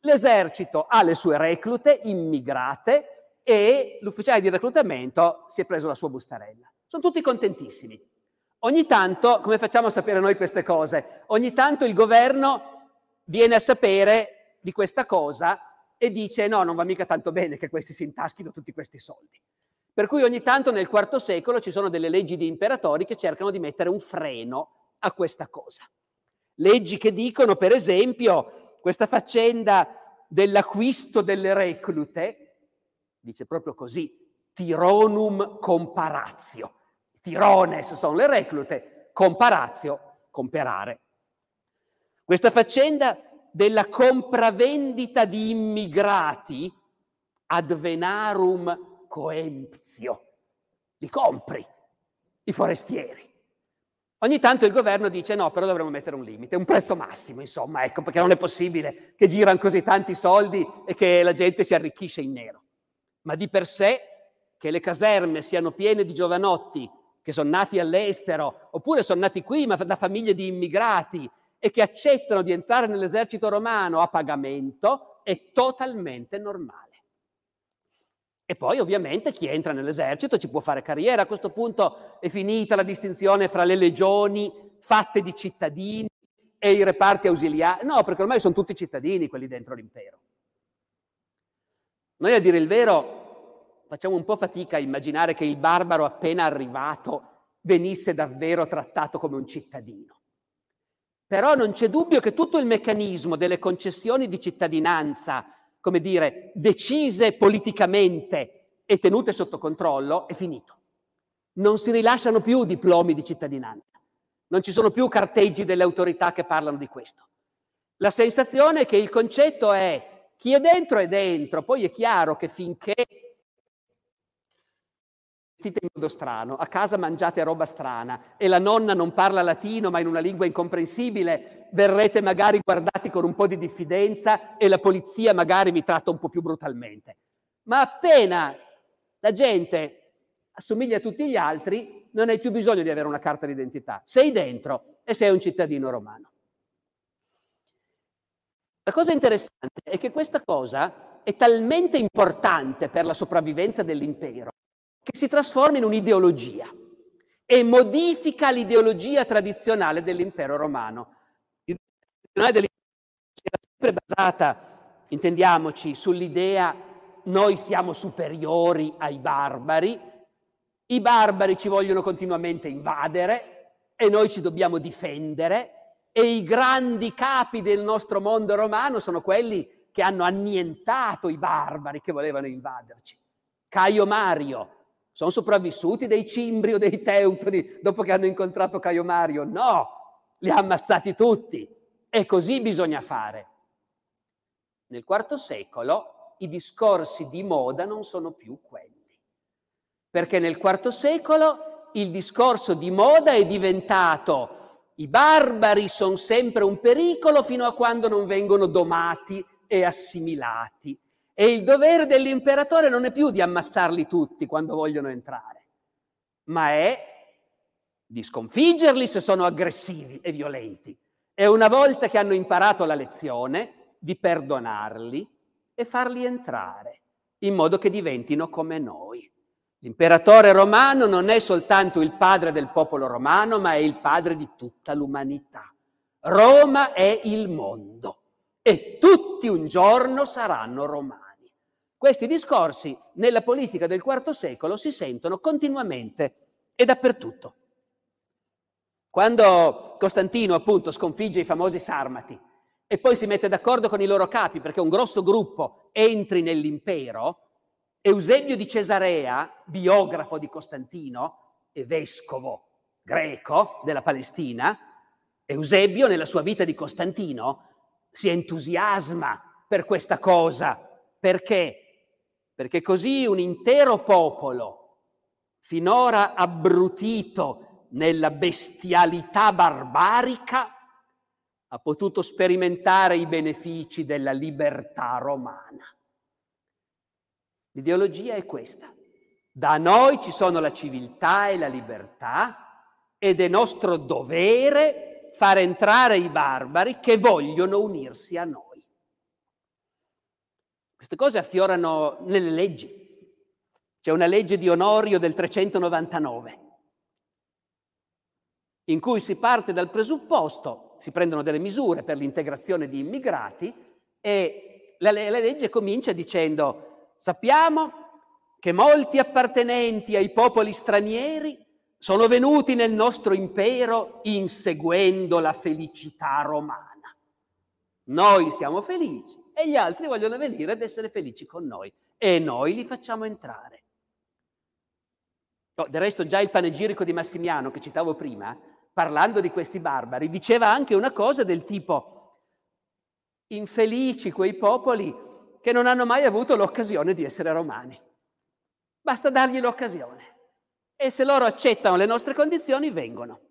L'esercito ha le sue reclute immigrate e l'ufficiale di reclutamento si è preso la sua bustarella. Sono tutti contentissimi. Ogni tanto, come facciamo a sapere noi queste cose? Ogni tanto il governo viene a sapere di questa cosa e dice no, non va mica tanto bene che questi si intaschino tutti questi soldi. Per cui ogni tanto nel IV secolo ci sono delle leggi di imperatori che cercano di mettere un freno a questa cosa. Leggi che dicono, per esempio, questa faccenda dell'acquisto delle reclute, dice proprio così, tironum comparatio. Tirones sono le reclute, comparatio, comperare. Questa faccenda della compravendita di immigrati ad venarum coemptio. Li compri, i forestieri. Ogni tanto il governo dice no, però dovremmo mettere un limite, un prezzo massimo, insomma, ecco, perché non è possibile che girano così tanti soldi e che la gente si arricchisce in nero. Ma di per sé che le caserme siano piene di giovanotti che sono nati all'estero, oppure sono nati qui ma da famiglie di immigrati e che accettano di entrare nell'esercito romano a pagamento, è totalmente normale. E poi ovviamente chi entra nell'esercito ci può fare carriera. A questo punto è finita la distinzione fra le legioni fatte di cittadini e i reparti ausiliari. No, perché ormai sono tutti cittadini quelli dentro l'impero. Noi a dire il vero facciamo un po' fatica a immaginare che il barbaro appena arrivato venisse davvero trattato come un cittadino. Però non c'è dubbio che tutto il meccanismo delle concessioni di cittadinanza come dire, decise politicamente e tenute sotto controllo, è finito. Non si rilasciano più diplomi di cittadinanza, non ci sono più carteggi delle autorità che parlano di questo. La sensazione è che il concetto è chi è dentro è dentro, poi è chiaro che finché vestite in modo strano, a casa mangiate roba strana e la nonna non parla latino ma in una lingua incomprensibile, verrete magari guardati con un po' di diffidenza e la polizia magari vi tratta un po' più brutalmente. Ma appena la gente assomiglia a tutti gli altri, non hai più bisogno di avere una carta d'identità. Sei dentro e sei un cittadino romano. La cosa interessante è che questa cosa è talmente importante per la sopravvivenza dell'impero che si trasforma in un'ideologia e modifica l'ideologia tradizionale dell'impero romano. L'ideologia dell'impero era sempre basata, intendiamoci, sull'idea noi siamo superiori ai barbari, i barbari ci vogliono continuamente invadere e noi ci dobbiamo difendere e i grandi capi del nostro mondo romano sono quelli che hanno annientato i barbari che volevano invaderci. Caio Mario, sono sopravvissuti dei cimbri o dei teutoni dopo che hanno incontrato Caio Mario? No, li ha ammazzati tutti. E così bisogna fare. Nel IV secolo i discorsi di moda non sono più quelli. Perché nel IV secolo il discorso di moda è diventato i barbari sono sempre un pericolo fino a quando non vengono domati e assimilati. E il dovere dell'imperatore non è più di ammazzarli tutti quando vogliono entrare, ma è di sconfiggerli se sono aggressivi e violenti. E una volta che hanno imparato la lezione, di perdonarli e farli entrare, in modo che diventino come noi. L'imperatore romano non è soltanto il padre del popolo romano, ma è il padre di tutta l'umanità. Roma è il mondo e tutti un giorno saranno romani. Questi discorsi nella politica del IV secolo si sentono continuamente e dappertutto. Quando Costantino appunto sconfigge i famosi Sarmati e poi si mette d'accordo con i loro capi perché un grosso gruppo entri nell'impero, Eusebio di Cesarea, biografo di Costantino e vescovo greco della Palestina, Eusebio nella sua vita di Costantino si entusiasma per questa cosa perché perché così un intero popolo, finora abbrutito nella bestialità barbarica, ha potuto sperimentare i benefici della libertà romana. L'ideologia è questa. Da noi ci sono la civiltà e la libertà ed è nostro dovere far entrare i barbari che vogliono unirsi a noi. Queste cose affiorano nelle leggi. C'è una legge di Onorio del 399 in cui si parte dal presupposto, si prendono delle misure per l'integrazione di immigrati e la, la legge comincia dicendo sappiamo che molti appartenenti ai popoli stranieri sono venuti nel nostro impero inseguendo la felicità romana. Noi siamo felici e gli altri vogliono venire ad essere felici con noi e noi li facciamo entrare. Oh, del resto già il panegirico di Massimiano che citavo prima, parlando di questi barbari, diceva anche una cosa del tipo infelici quei popoli che non hanno mai avuto l'occasione di essere romani. Basta dargli l'occasione. E se loro accettano le nostre condizioni, vengono.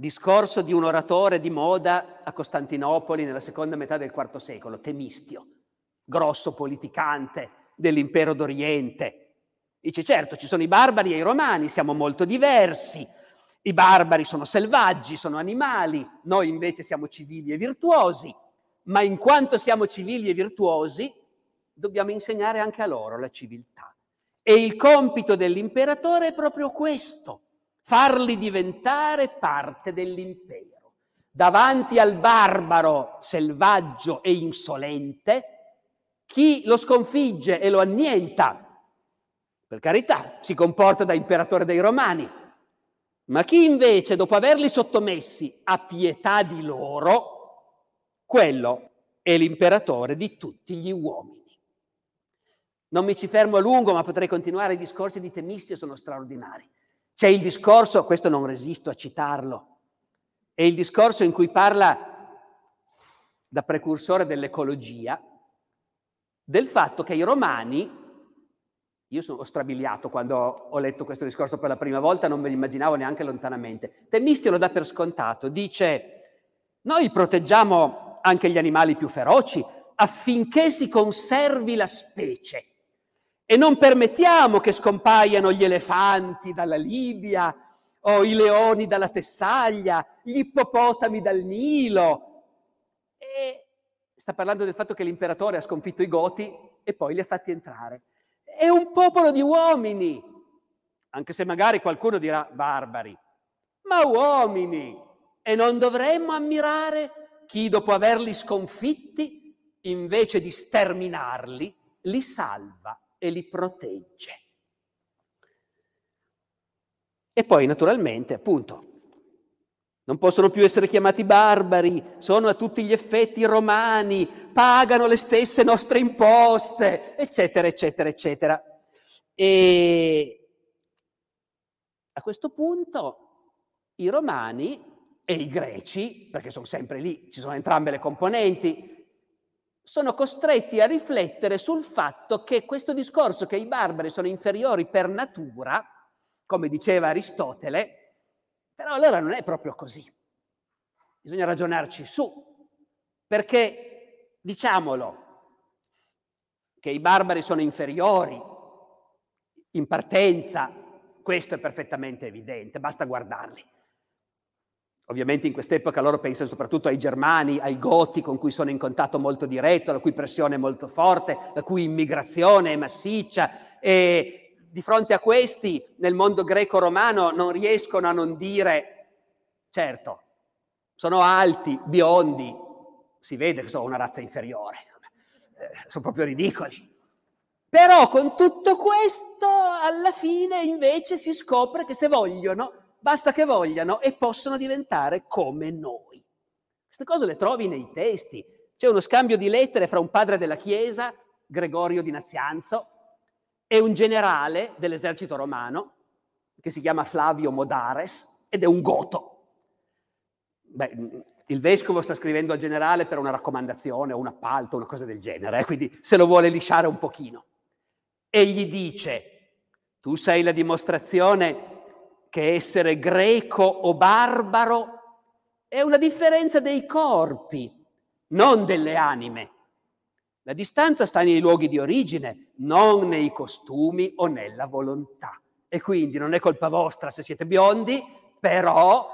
Discorso di un oratore di moda a Costantinopoli nella seconda metà del IV secolo, Temistio, grosso politicante dell'impero d'Oriente. Dice, certo, ci sono i barbari e i romani, siamo molto diversi. I barbari sono selvaggi, sono animali, noi invece siamo civili e virtuosi, ma in quanto siamo civili e virtuosi, dobbiamo insegnare anche a loro la civiltà. E il compito dell'imperatore è proprio questo, farli diventare parte dell'impero. Davanti al barbaro selvaggio e insolente, chi lo sconfigge e lo annienta, per carità, si comporta da imperatore dei romani, ma chi invece, dopo averli sottomessi, ha pietà di loro, quello è l'imperatore di tutti gli uomini. Non mi ci fermo a lungo, ma potrei continuare, i discorsi di Temistio sono straordinari. C'è il discorso, questo non resisto a citarlo, è il discorso in cui parla da precursore dell'ecologia del fatto che i romani, io sono strabiliato quando ho letto questo discorso per la prima volta, non me lo immaginavo neanche lontanamente, Temistio lo dà per scontato, dice noi proteggiamo anche gli animali più feroci affinché si conservi la specie e non permettiamo che scompaiano gli elefanti dalla Libia o i leoni dalla Tessaglia, gli ippopotami dal Nilo. E sta parlando del fatto che l'imperatore ha sconfitto i Goti e poi li ha fatti entrare. È un popolo di uomini, anche se magari qualcuno dirà barbari, ma uomini. E non dovremmo ammirare chi dopo averli sconfitti, invece di sterminarli, li salva e li protegge. E poi naturalmente, appunto, non possono più essere chiamati barbari, sono a tutti gli effetti romani, pagano le stesse nostre imposte, eccetera, eccetera, eccetera. E a questo punto i romani e i greci, perché sono sempre lì, ci sono entrambe le componenti, sono costretti a riflettere sul fatto che questo discorso che i barbari sono inferiori per natura, come diceva Aristotele, però allora non è proprio così. Bisogna ragionarci su, perché diciamolo, che i barbari sono inferiori in partenza, questo è perfettamente evidente, basta guardarli. Ovviamente in quest'epoca loro pensano soprattutto ai germani, ai goti con cui sono in contatto molto diretto, la cui pressione è molto forte, la cui immigrazione è massiccia e di fronte a questi nel mondo greco-romano non riescono a non dire, certo, sono alti, biondi, si vede che sono una razza inferiore, eh, sono proprio ridicoli. Però con tutto questo alla fine invece si scopre che se vogliono basta che vogliano e possono diventare come noi. Queste cose le trovi nei testi. C'è uno scambio di lettere fra un padre della Chiesa, Gregorio di Nazianzo, e un generale dell'esercito romano, che si chiama Flavio Modares, ed è un goto. Beh, il vescovo sta scrivendo al generale per una raccomandazione o un appalto, una cosa del genere, eh, quindi se lo vuole lisciare un pochino. E gli dice, tu sei la dimostrazione che essere greco o barbaro è una differenza dei corpi, non delle anime. La distanza sta nei luoghi di origine, non nei costumi o nella volontà. E quindi non è colpa vostra se siete biondi, però,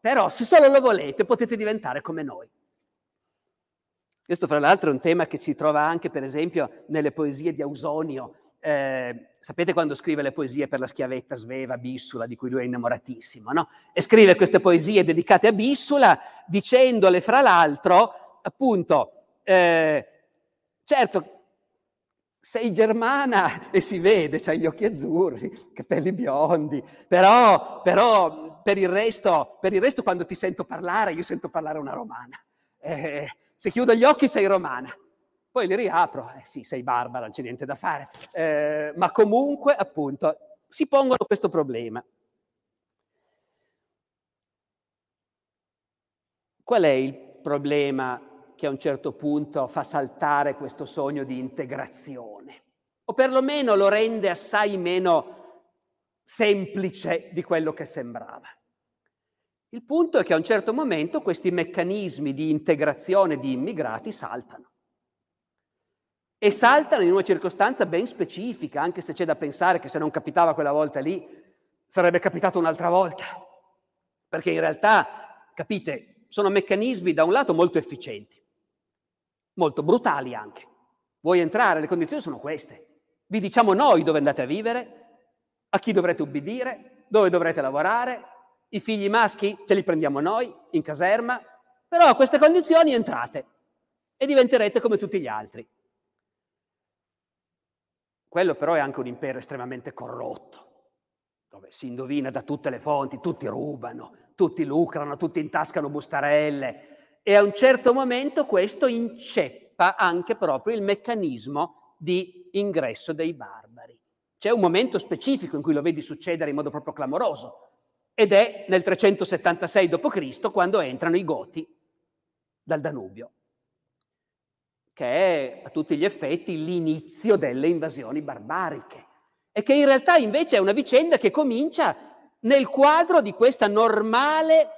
però se solo lo volete potete diventare come noi. Questo fra l'altro è un tema che si trova anche per esempio nelle poesie di Ausonio. Eh, sapete quando scrive le poesie per la schiavetta Sveva, Bissula, di cui lui è innamoratissimo, no? E scrive queste poesie dedicate a Bissula dicendole fra l'altro, appunto, eh, certo, sei germana e si vede, c'hai gli occhi azzurri, capelli biondi, però, però per, il resto, per, il resto, quando ti sento parlare, io sento parlare una romana. Eh, se chiudo gli occhi sei romana. Poi li riapro, eh sì, sei barbara, non c'è niente da fare. Eh, ma comunque, appunto, si pongono questo problema. Qual è il problema che a un certo punto fa saltare questo sogno di integrazione? O perlomeno lo rende assai meno semplice di quello che sembrava. Il punto è che a un certo momento questi meccanismi di integrazione di immigrati saltano. E saltano in una circostanza ben specifica, anche se c'è da pensare che se non capitava quella volta lì, sarebbe capitato un'altra volta. Perché in realtà, capite, sono meccanismi da un lato molto efficienti, molto brutali anche. Vuoi entrare, le condizioni sono queste. Vi diciamo noi dove andate a vivere, a chi dovrete ubbidire, dove dovrete lavorare, i figli maschi ce li prendiamo noi in caserma, però a queste condizioni entrate e diventerete come tutti gli altri. Quello però è anche un impero estremamente corrotto, dove si indovina da tutte le fonti, tutti rubano, tutti lucrano, tutti intascano bustarelle e a un certo momento questo inceppa anche proprio il meccanismo di ingresso dei barbari. C'è un momento specifico in cui lo vedi succedere in modo proprio clamoroso, ed è nel 376 d.C. quando entrano i Goti dal Danubio, che è a tutti gli effetti l'inizio delle invasioni barbariche e che in realtà invece è una vicenda che comincia nel quadro di questa normale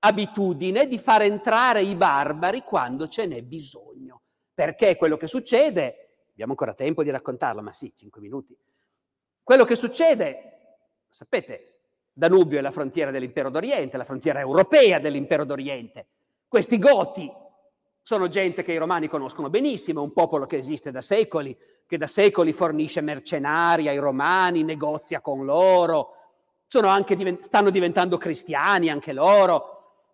abitudine di far entrare i barbari quando ce n'è bisogno. Perché quello che succede, abbiamo ancora tempo di raccontarlo, ma sì, cinque minuti, quello che succede, sapete, Danubio è la frontiera dell'impero d'Oriente, la frontiera europea dell'impero d'Oriente. Questi Goti sono gente che i romani conoscono benissimo, un popolo che esiste da secoli, che da secoli fornisce mercenari ai romani, negozia con loro, divent- stanno diventando cristiani anche loro.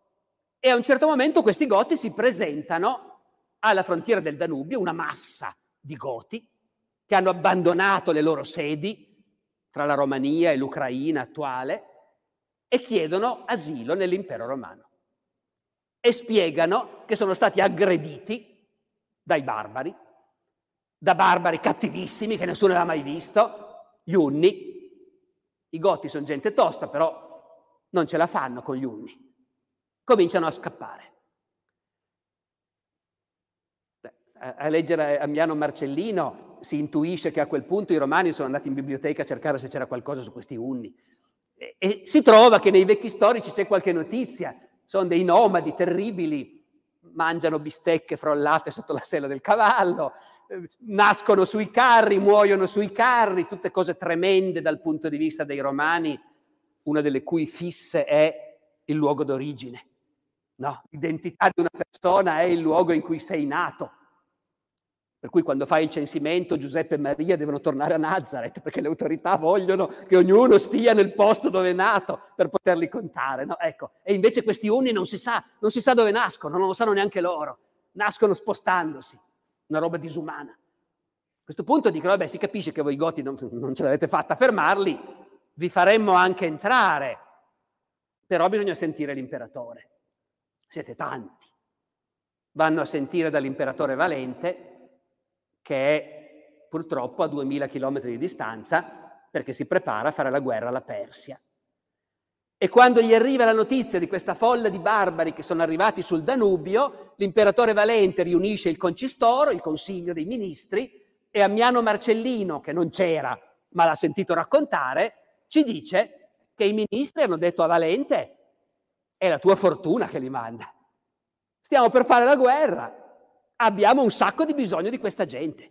E a un certo momento questi Goti si presentano alla frontiera del Danubio, una massa di Goti che hanno abbandonato le loro sedi tra la Romania e l'Ucraina attuale e chiedono asilo nell'impero romano. E spiegano che sono stati aggrediti dai barbari, da barbari cattivissimi che nessuno aveva mai visto, gli Unni. I Goti sono gente tosta, però non ce la fanno con gli Unni. Cominciano a scappare. A leggere Amiano Marcellino si intuisce che a quel punto i romani sono andati in biblioteca a cercare se c'era qualcosa su questi Unni e si trova che nei vecchi storici c'è qualche notizia, sono dei nomadi terribili, mangiano bistecche frollate sotto la sella del cavallo, eh, nascono sui carri, muoiono sui carri, tutte cose tremende dal punto di vista dei romani, una delle cui fisse è il luogo d'origine. No? L'identità di una persona è il luogo in cui sei nato. Per cui quando fai il censimento Giuseppe e Maria devono tornare a Nazareth perché le autorità vogliono che ognuno stia nel posto dove è nato per poterli contare. No? Ecco. E invece questi uni non si, sa, non si sa dove nascono, non lo sanno neanche loro. Nascono spostandosi, una roba disumana. A questo punto dicono, vabbè, si capisce che voi goti non, non ce l'avete fatta a fermarli, vi faremmo anche entrare, però bisogna sentire l'imperatore. Siete tanti. Vanno a sentire dall'imperatore Valente che è purtroppo a 2000 km di distanza perché si prepara a fare la guerra alla Persia. E quando gli arriva la notizia di questa folla di barbari che sono arrivati sul Danubio, l'imperatore Valente riunisce il concistoro, il consiglio dei ministri, e Ammiano Marcellino, che non c'era ma l'ha sentito raccontare, ci dice che i ministri hanno detto a Valente, è la tua fortuna che li manda. Stiamo per fare la guerra, abbiamo un sacco di bisogno di questa gente,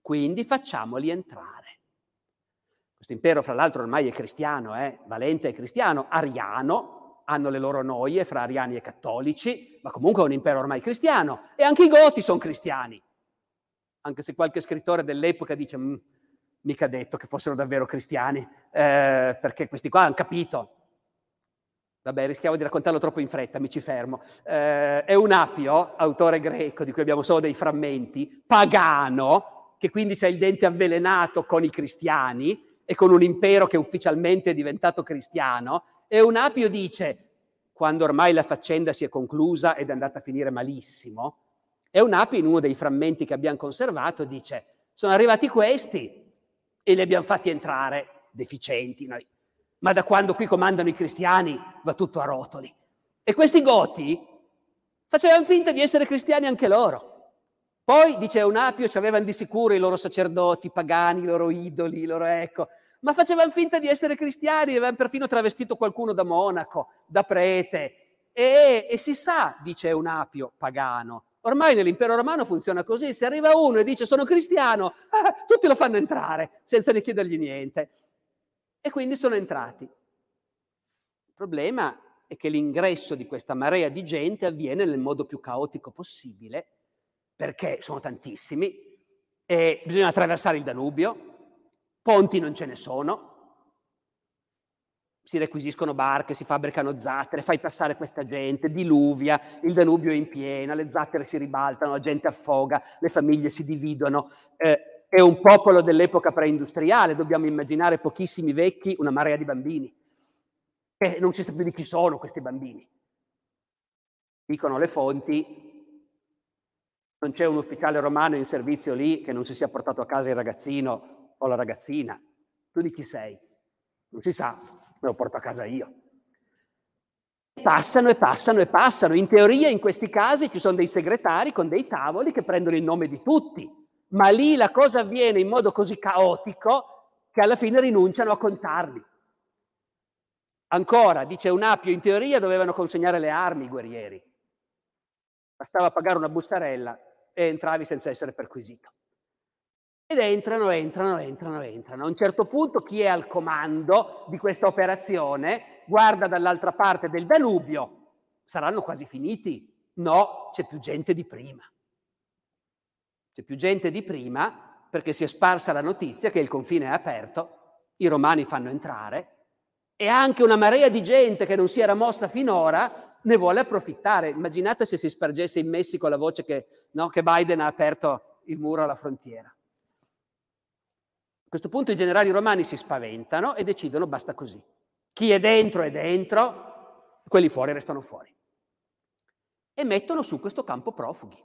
quindi facciamoli entrare. Questo impero, fra l'altro, ormai è cristiano, eh? Valente è cristiano, ariano, hanno le loro noie fra ariani e cattolici, ma comunque è un impero ormai cristiano. E anche i Goti sono cristiani. Anche se qualche scrittore dell'epoca dice, mm, mica detto che fossero davvero cristiani, eh, perché questi qua hanno capito. Vabbè, rischiamo di raccontarlo troppo in fretta, mi ci fermo. Eh, è un apio, autore greco, di cui abbiamo solo dei frammenti, pagano, che quindi c'è il dente avvelenato con i cristiani e con un impero che ufficialmente è diventato cristiano, e un apio dice, quando ormai la faccenda si è conclusa ed è andata a finire malissimo, e un apio in uno dei frammenti che abbiamo conservato dice, sono arrivati questi e li abbiamo fatti entrare, deficienti noi. Ma da quando qui comandano i cristiani va tutto a rotoli. E questi goti facevano finta di essere cristiani anche loro. Poi, dice Eunapio, ci avevano di sicuro i loro sacerdoti pagani, i loro idoli, i loro ecco, ma facevano finta di essere cristiani, avevano perfino travestito qualcuno da monaco, da prete. E, e si sa, dice Eunapio, pagano, ormai nell'impero romano funziona così, se arriva uno e dice sono cristiano, ah, [laughs] tutti lo fanno entrare, senza ne chiedergli niente. E quindi sono entrati. Il problema è che l'ingresso di questa marea di gente avviene nel modo più caotico possibile, perché sono tantissimi, e bisogna attraversare il Danubio, ponti non ce ne sono, si requisiscono barche, si fabbricano zattere, fai passare questa gente, diluvia, il Danubio è in piena, le zattere si ribaltano, la gente affoga, le famiglie si dividono. Eh, è un popolo dell'epoca preindustriale, dobbiamo immaginare pochissimi vecchi, una marea di bambini. E non si sa più di chi sono questi bambini. Dicono le fonti, non c'è un ufficiale romano in servizio lì che non si sia portato a casa il ragazzino o la ragazzina. Tu di chi sei? Non si sa, me lo porto a casa io. Passano e passano e passano. In teoria in questi casi ci sono dei segretari con dei tavoli che prendono il nome di tutti, ma lì la cosa avviene in modo così caotico che alla fine rinunciano a contarli. Ancora, dice un Apio, in teoria dovevano consegnare le armi i guerrieri. Bastava pagare una bustarella e entravi senza essere perquisito. Ed entrano, entrano, entrano, entrano. A un certo punto chi è al comando di questa operazione guarda dall'altra parte del Danubio. Saranno quasi finiti? No, c'è più gente di prima. C'è più gente di prima perché si è sparsa la notizia che il confine è aperto, i romani fanno entrare e anche una marea di gente che non si era mossa finora ne vuole approfittare. Immaginate se si spargesse in Messico la voce che, no, che Biden ha aperto il muro alla frontiera. A questo punto i generali romani si spaventano e decidono basta così. Chi è dentro è dentro, quelli fuori restano fuori. E mettono su questo campo profughi.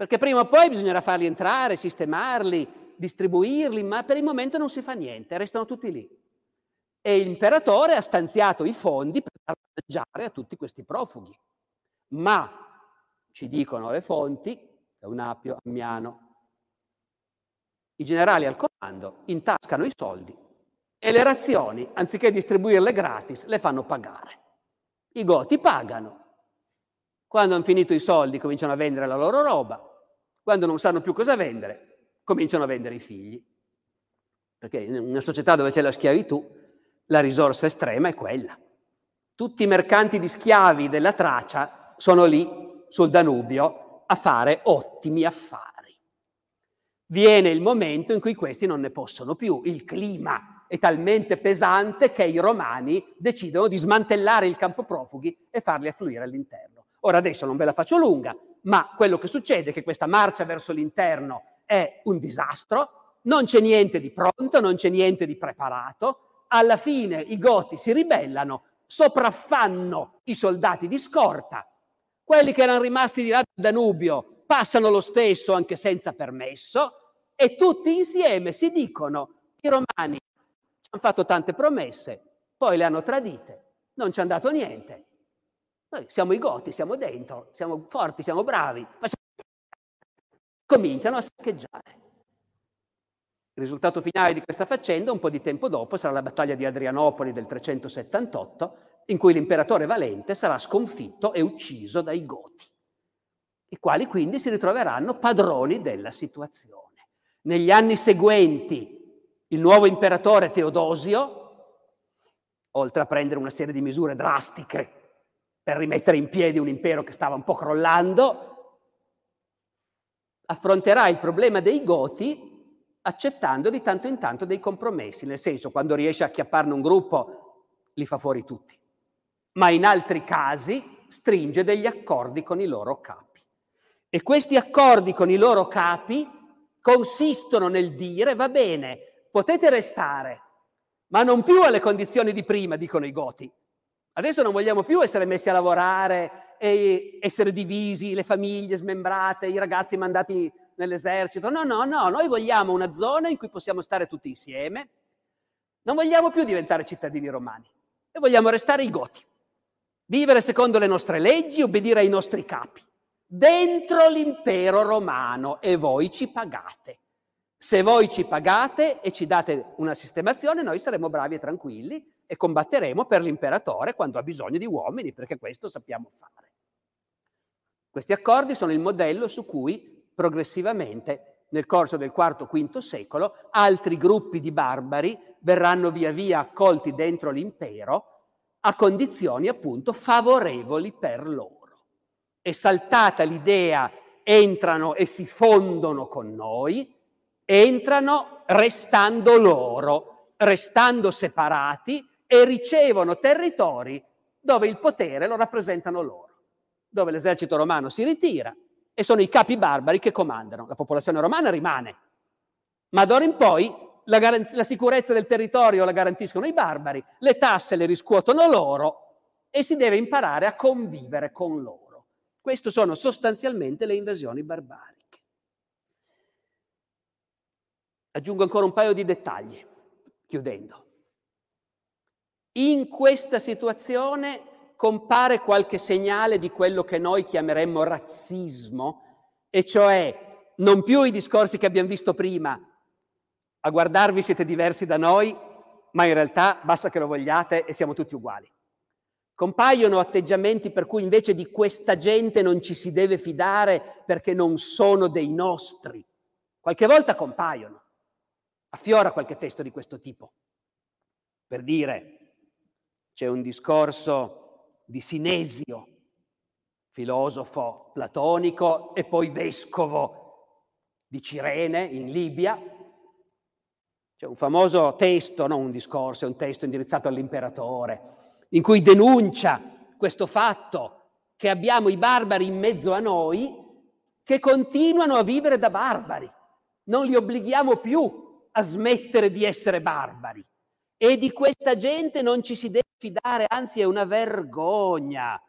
Perché prima o poi bisognerà farli entrare, sistemarli, distribuirli, ma per il momento non si fa niente, restano tutti lì. E l'imperatore ha stanziato i fondi per dar a tutti questi profughi. Ma, ci dicono le fonti, Eunapio, Ammiano, i generali al comando intascano i soldi e le razioni, anziché distribuirle gratis, le fanno pagare. I goti pagano. Quando hanno finito i soldi cominciano a vendere la loro roba, quando non sanno più cosa vendere, cominciano a vendere i figli. Perché in una società dove c'è la schiavitù, la risorsa estrema è quella. Tutti i mercanti di schiavi della Tracia sono lì sul Danubio a fare ottimi affari. Viene il momento in cui questi non ne possono più. Il clima è talmente pesante che i romani decidono di smantellare il campo profughi e farli affluire all'interno. Ora adesso non ve la faccio lunga, ma quello che succede è che questa marcia verso l'interno è un disastro, non c'è niente di pronto, non c'è niente di preparato, alla fine i goti si ribellano, sopraffanno i soldati di scorta, quelli che erano rimasti di là del Danubio passano lo stesso anche senza permesso e tutti insieme si dicono i romani ci hanno fatto tante promesse, poi le hanno tradite, non ci hanno dato niente. Noi siamo i goti, siamo dentro, siamo forti, siamo bravi. Cominciano a saccheggiare. Il risultato finale di questa faccenda, un po' di tempo dopo, sarà la battaglia di Adrianopoli del 378, in cui l'imperatore Valente sarà sconfitto e ucciso dai Goti, i quali quindi si ritroveranno padroni della situazione. Negli anni seguenti il nuovo imperatore Teodosio oltre a prendere una serie di misure drastiche per rimettere in piedi un impero che stava un po' crollando, affronterà il problema dei Goti accettando di tanto in tanto dei compromessi, nel senso quando riesce a acchiapparne un gruppo li fa fuori tutti, ma in altri casi stringe degli accordi con i loro capi. E questi accordi con i loro capi consistono nel dire va bene, potete restare, ma non più alle condizioni di prima, dicono i Goti. Adesso non vogliamo più essere messi a lavorare e essere divisi, le famiglie smembrate, i ragazzi mandati nell'esercito. No, no, no, noi vogliamo una zona in cui possiamo stare tutti insieme. Non vogliamo più diventare cittadini romani e vogliamo restare i Goti. Vivere secondo le nostre leggi, obbedire ai nostri capi. Dentro l'impero romano e voi ci pagate. Se voi ci pagate e ci date una sistemazione, noi saremo bravi e tranquilli e combatteremo per l'imperatore quando ha bisogno di uomini, perché questo sappiamo fare. Questi accordi sono il modello su cui progressivamente nel corso del IV-V secolo altri gruppi di barbari verranno via via accolti dentro l'impero a condizioni appunto favorevoli per loro. È saltata l'idea entrano e si fondono con noi, entrano restando loro, restando separati e ricevono territori dove il potere lo rappresentano loro, dove l'esercito romano si ritira e sono i capi barbari che comandano. La popolazione romana rimane, ma d'ora in poi la, garanz- la sicurezza del territorio la garantiscono i barbari, le tasse le riscuotono loro e si deve imparare a convivere con loro. Queste sono sostanzialmente le invasioni barbariche. Aggiungo ancora un paio di dettagli, chiudendo. In questa situazione compare qualche segnale di quello che noi chiameremmo razzismo, e cioè non più i discorsi che abbiamo visto prima, a guardarvi siete diversi da noi, ma in realtà basta che lo vogliate e siamo tutti uguali. Compaiono atteggiamenti per cui invece di questa gente non ci si deve fidare perché non sono dei nostri. Qualche volta compaiono. Affiora qualche testo di questo tipo. Per dire, c'è un discorso di Sinesio, filosofo platonico e poi vescovo di Cirene in Libia. C'è un famoso testo, non un discorso, è un testo indirizzato all'imperatore, in cui denuncia questo fatto che abbiamo i barbari in mezzo a noi che continuano a vivere da barbari. Non li obblighiamo più a smettere di essere barbari. E di questa gente non ci si deve fidare, anzi è una vergogna.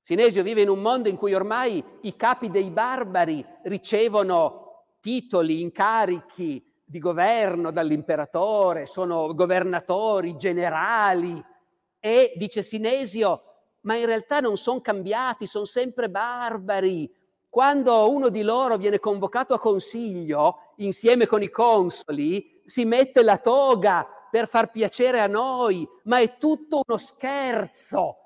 Sinesio vive in un mondo in cui ormai i capi dei barbari ricevono titoli, incarichi di governo dall'imperatore, sono governatori, generali e, dice Sinesio, ma in realtà non sono cambiati, sono sempre barbari. Quando uno di loro viene convocato a consiglio insieme con i consoli, si mette la toga per far piacere a noi, ma è tutto uno scherzo.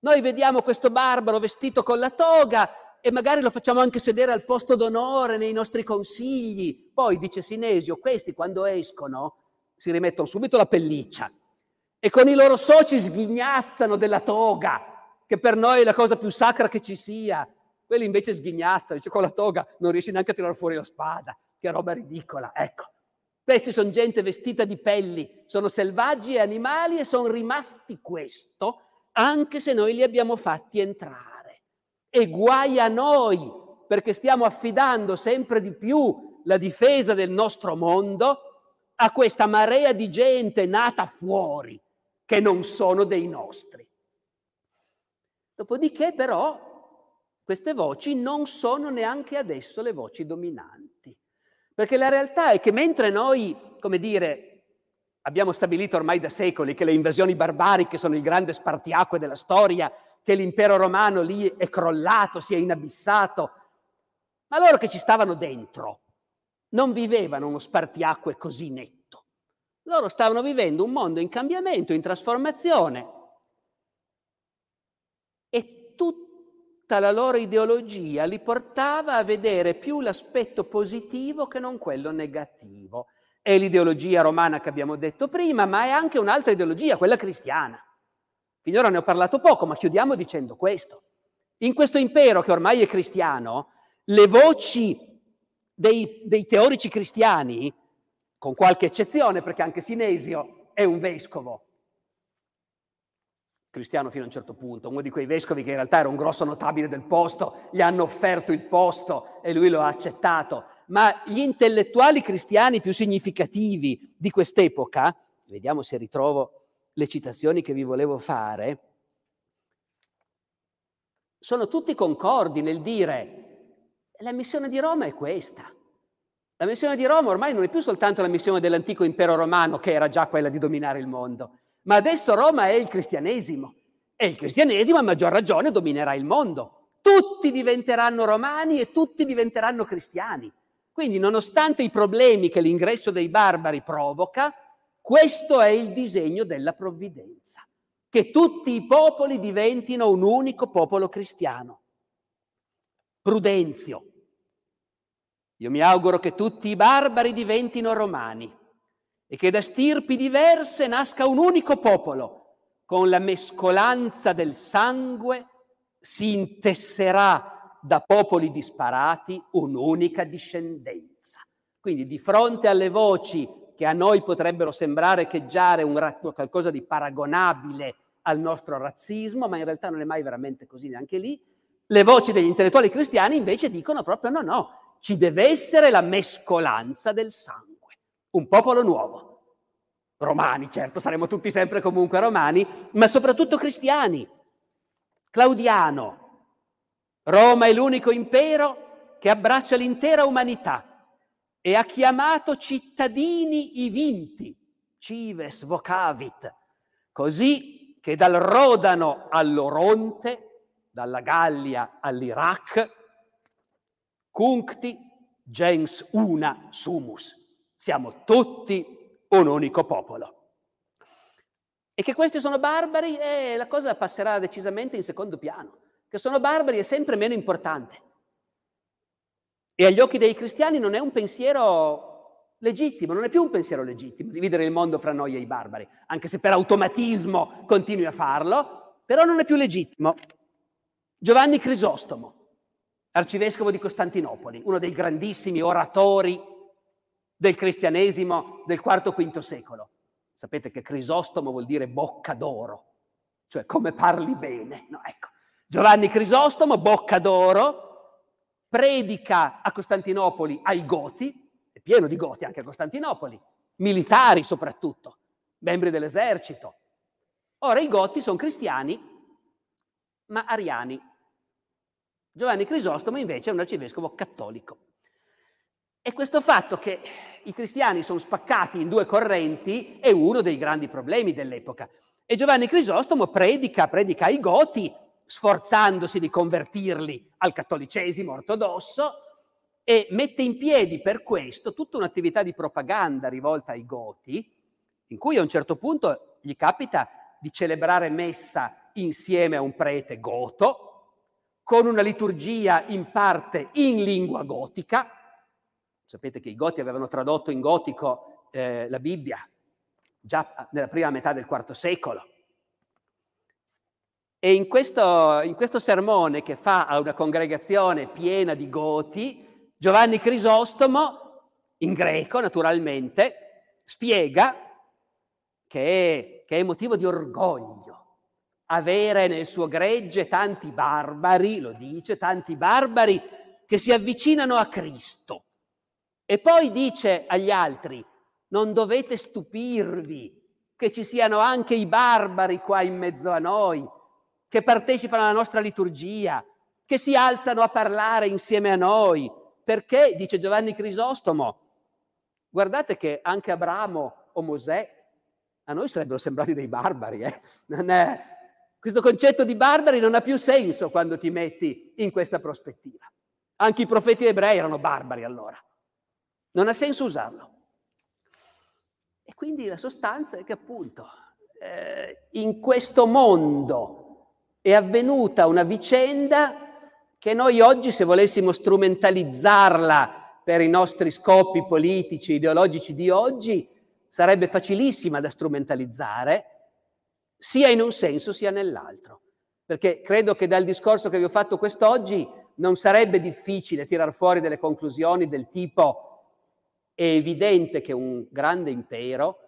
Noi vediamo questo barbaro vestito con la toga e magari lo facciamo anche sedere al posto d'onore nei nostri consigli. Poi, dice Sinesio, questi quando escono si rimettono subito la pelliccia e con i loro soci sghignazzano della toga, che per noi è la cosa più sacra che ci sia. Quelli invece sghignazzano, dice con la toga non riesci neanche a tirare fuori la spada, che roba ridicola. Ecco, questi sono gente vestita di pelli, sono selvaggi e animali e sono rimasti questo anche se noi li abbiamo fatti entrare. E guai a noi perché stiamo affidando sempre di più la difesa del nostro mondo a questa marea di gente nata fuori che non sono dei nostri. Dopodiché però queste voci non sono neanche adesso le voci dominanti. Perché la realtà è che mentre noi, come dire, abbiamo stabilito ormai da secoli che le invasioni barbariche sono il grande spartiacque della storia, che l'impero romano lì è crollato, si è inabissato, ma loro che ci stavano dentro non vivevano uno spartiacque così netto. Loro stavano vivendo un mondo in cambiamento, in trasformazione. E tutto tutta la loro ideologia li portava a vedere più l'aspetto positivo che non quello negativo. è l'ideologia romana che abbiamo detto prima, ma è anche un'altra ideologia, quella cristiana. Finora ne ho parlato poco, ma chiudiamo dicendo questo. In questo impero che ormai è cristiano, le voci dei, dei teorici cristiani, con qualche eccezione, perché anche Sinesio è un vescovo, cristiano fino a un certo punto, uno di quei vescovi che in realtà era un grosso notabile del posto, gli hanno offerto il posto e lui lo ha accettato, ma gli intellettuali cristiani più significativi di quest'epoca, vediamo se ritrovo le citazioni che vi volevo fare, sono tutti concordi nel dire la missione di Roma è questa. La missione di Roma ormai non è più soltanto la missione dell'antico impero romano, che era già quella di dominare il mondo, ma adesso Roma è il cristianesimo e il cristianesimo a maggior ragione dominerà il mondo. Tutti diventeranno romani e tutti diventeranno cristiani. Quindi, nonostante i problemi che l'ingresso dei barbari provoca, questo è il disegno della provvidenza, che tutti i popoli diventino un unico popolo cristiano. Prudenzio. Io mi auguro che tutti i barbari diventino romani e che da stirpi diverse nasca un unico popolo. Con la mescolanza del sangue si intesserà da popoli disparati un'unica discendenza. Quindi di fronte alle voci che a noi potrebbero sembrare echeggiare un, qualcosa di paragonabile al nostro razzismo, ma in realtà non è mai veramente così neanche lì, le voci degli intellettuali cristiani invece dicono proprio no, no, ci deve essere la mescolanza del sangue un popolo nuovo. Romani, certo, saremo tutti sempre comunque romani, ma soprattutto cristiani. Claudiano, Roma è l'unico impero che abbraccia l'intera umanità e ha chiamato cittadini i vinti, cives vocavit, così che dal Rodano all'Oronte, dalla Gallia all'Iraq, cuncti gens una sumus siamo tutti un unico popolo. E che questi sono barbari, eh, la cosa passerà decisamente in secondo piano. Che sono barbari è sempre meno importante. E agli occhi dei cristiani non è un pensiero legittimo, non è più un pensiero legittimo dividere il mondo fra noi e i barbari, anche se per automatismo continui a farlo, però non è più legittimo. Giovanni Crisostomo, arcivescovo di Costantinopoli, uno dei grandissimi oratori del cristianesimo del IV-V secolo. Sapete che Crisostomo vuol dire bocca d'oro, cioè come parli bene. No, ecco. Giovanni Crisostomo, bocca d'oro, predica a Costantinopoli ai Goti, è pieno di Goti anche a Costantinopoli, militari soprattutto, membri dell'esercito. Ora i Goti sono cristiani, ma ariani. Giovanni Crisostomo invece è un arcivescovo cattolico. E questo fatto che i cristiani sono spaccati in due correnti è uno dei grandi problemi dell'epoca. E Giovanni Crisostomo predica, predica ai Goti, sforzandosi di convertirli al cattolicesimo ortodosso, e mette in piedi per questo tutta un'attività di propaganda rivolta ai Goti, in cui a un certo punto gli capita di celebrare messa insieme a un prete goto, con una liturgia in parte in lingua gotica, Sapete che i Goti avevano tradotto in gotico eh, la Bibbia già nella prima metà del IV secolo. E in questo, in questo sermone che fa a una congregazione piena di Goti, Giovanni Crisostomo, in greco naturalmente, spiega che è, che è motivo di orgoglio avere nel suo gregge tanti barbari, lo dice, tanti barbari che si avvicinano a Cristo e poi dice agli altri, non dovete stupirvi che ci siano anche i barbari qua in mezzo a noi, che partecipano alla nostra liturgia, che si alzano a parlare insieme a noi. Perché, dice Giovanni Crisostomo, guardate che anche Abramo o Mosè a noi sarebbero sembrati dei barbari. Eh? È... Questo concetto di barbari non ha più senso quando ti metti in questa prospettiva. Anche i profeti ebrei erano barbari allora. Non ha senso usarlo. E quindi la sostanza è che appunto eh, in questo mondo è avvenuta una vicenda che noi oggi, se volessimo strumentalizzarla per i nostri scopi politici, ideologici di oggi, sarebbe facilissima da strumentalizzare, sia in un senso sia nell'altro. Perché credo che dal discorso che vi ho fatto quest'oggi non sarebbe difficile tirar fuori delle conclusioni del tipo è evidente che un grande impero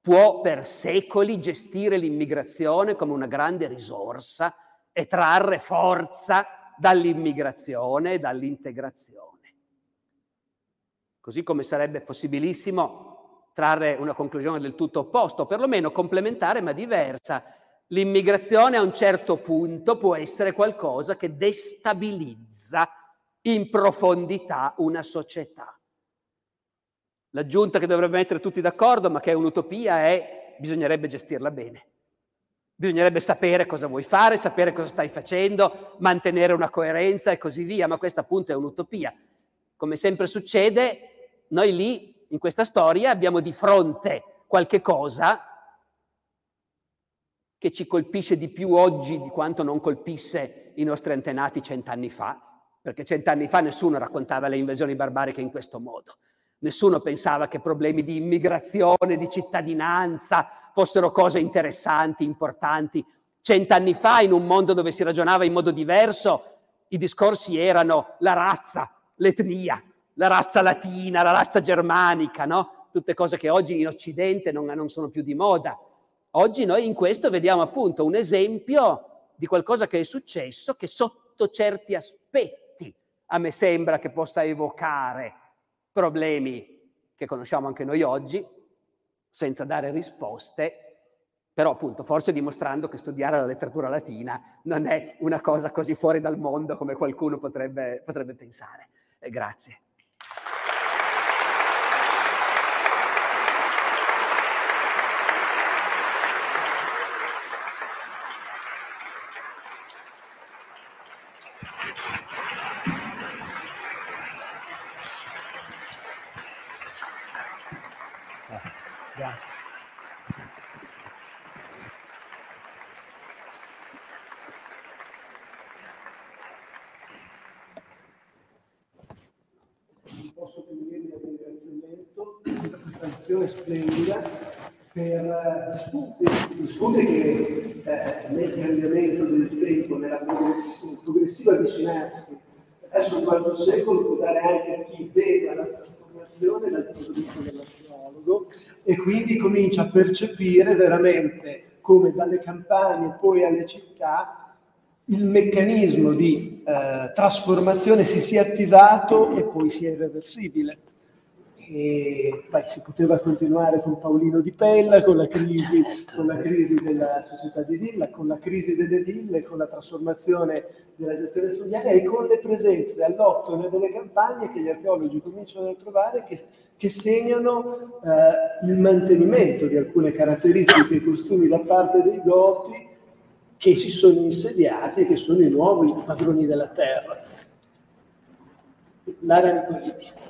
può per secoli gestire l'immigrazione come una grande risorsa e trarre forza dall'immigrazione e dall'integrazione. Così come sarebbe possibilissimo trarre una conclusione del tutto opposta, o perlomeno complementare ma diversa. L'immigrazione a un certo punto può essere qualcosa che destabilizza in profondità una società. L'aggiunta che dovrebbe mettere tutti d'accordo, ma che è un'utopia, è bisognerebbe gestirla bene. Bisognerebbe sapere cosa vuoi fare, sapere cosa stai facendo, mantenere una coerenza e così via, ma questa appunto è un'utopia. Come sempre succede, noi lì, in questa storia, abbiamo di fronte qualche cosa che ci colpisce di più oggi di quanto non colpisse i nostri antenati cent'anni fa, perché cent'anni fa nessuno raccontava le invasioni barbariche in questo modo. Nessuno pensava che problemi di immigrazione, di cittadinanza fossero cose interessanti, importanti. Cent'anni fa, in un mondo dove si ragionava in modo diverso, i discorsi erano la razza, l'etnia, la razza latina, la razza germanica, no? Tutte cose che oggi in Occidente non, non sono più di moda. Oggi noi in questo vediamo appunto un esempio di qualcosa che è successo che sotto certi aspetti a me sembra che possa evocare problemi che conosciamo anche noi oggi, senza dare risposte, però appunto forse dimostrando che studiare la letteratura latina non è una cosa così fuori dal mondo come qualcuno potrebbe, potrebbe pensare. Eh, grazie. splendida per gli spunti, gli spunti che eh, nel cambiamento del tempo, nella avvicinarsi verso il quarto secolo può dare anche a chi vede la trasformazione dal punto di vista dell'archeologo e quindi comincia a percepire veramente come dalle campagne poi alle città il meccanismo di eh, trasformazione si sia attivato e poi sia irreversibile e beh, si poteva continuare con Paolino Di Pella, con la, crisi, con la crisi della società di villa, con la crisi delle ville, con la trasformazione della gestione fluviale e con le presenze all'ottone delle campagne che gli archeologi cominciano a trovare che, che segnano eh, il mantenimento di alcune caratteristiche e costumi da parte dei Goti che si sono insediati e che sono i nuovi padroni della terra. L'area Nicolini.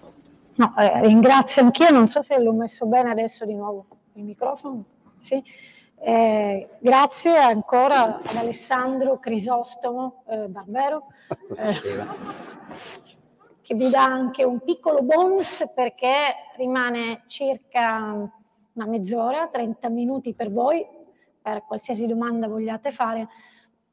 No, eh, ringrazio anch'io, non so se l'ho messo bene adesso di nuovo il microfono. Sì. Eh, grazie ancora ad Alessandro Crisostomo eh, Barbero, eh, [laughs] che vi dà anche un piccolo bonus perché rimane circa una mezz'ora, 30 minuti per voi, per qualsiasi domanda vogliate fare.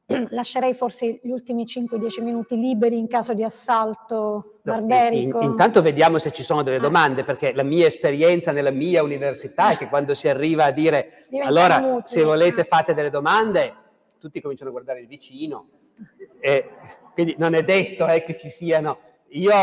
[clears throat] lascerei forse gli ultimi 5-10 minuti liberi in caso di assalto barberico. No, in, intanto vediamo se ci sono delle ah. domande, perché la mia esperienza nella mia università è che quando si arriva a dire Diventa allora utile. se volete fate delle domande, tutti cominciano a guardare il vicino. E, quindi non è detto eh, che ci siano. Io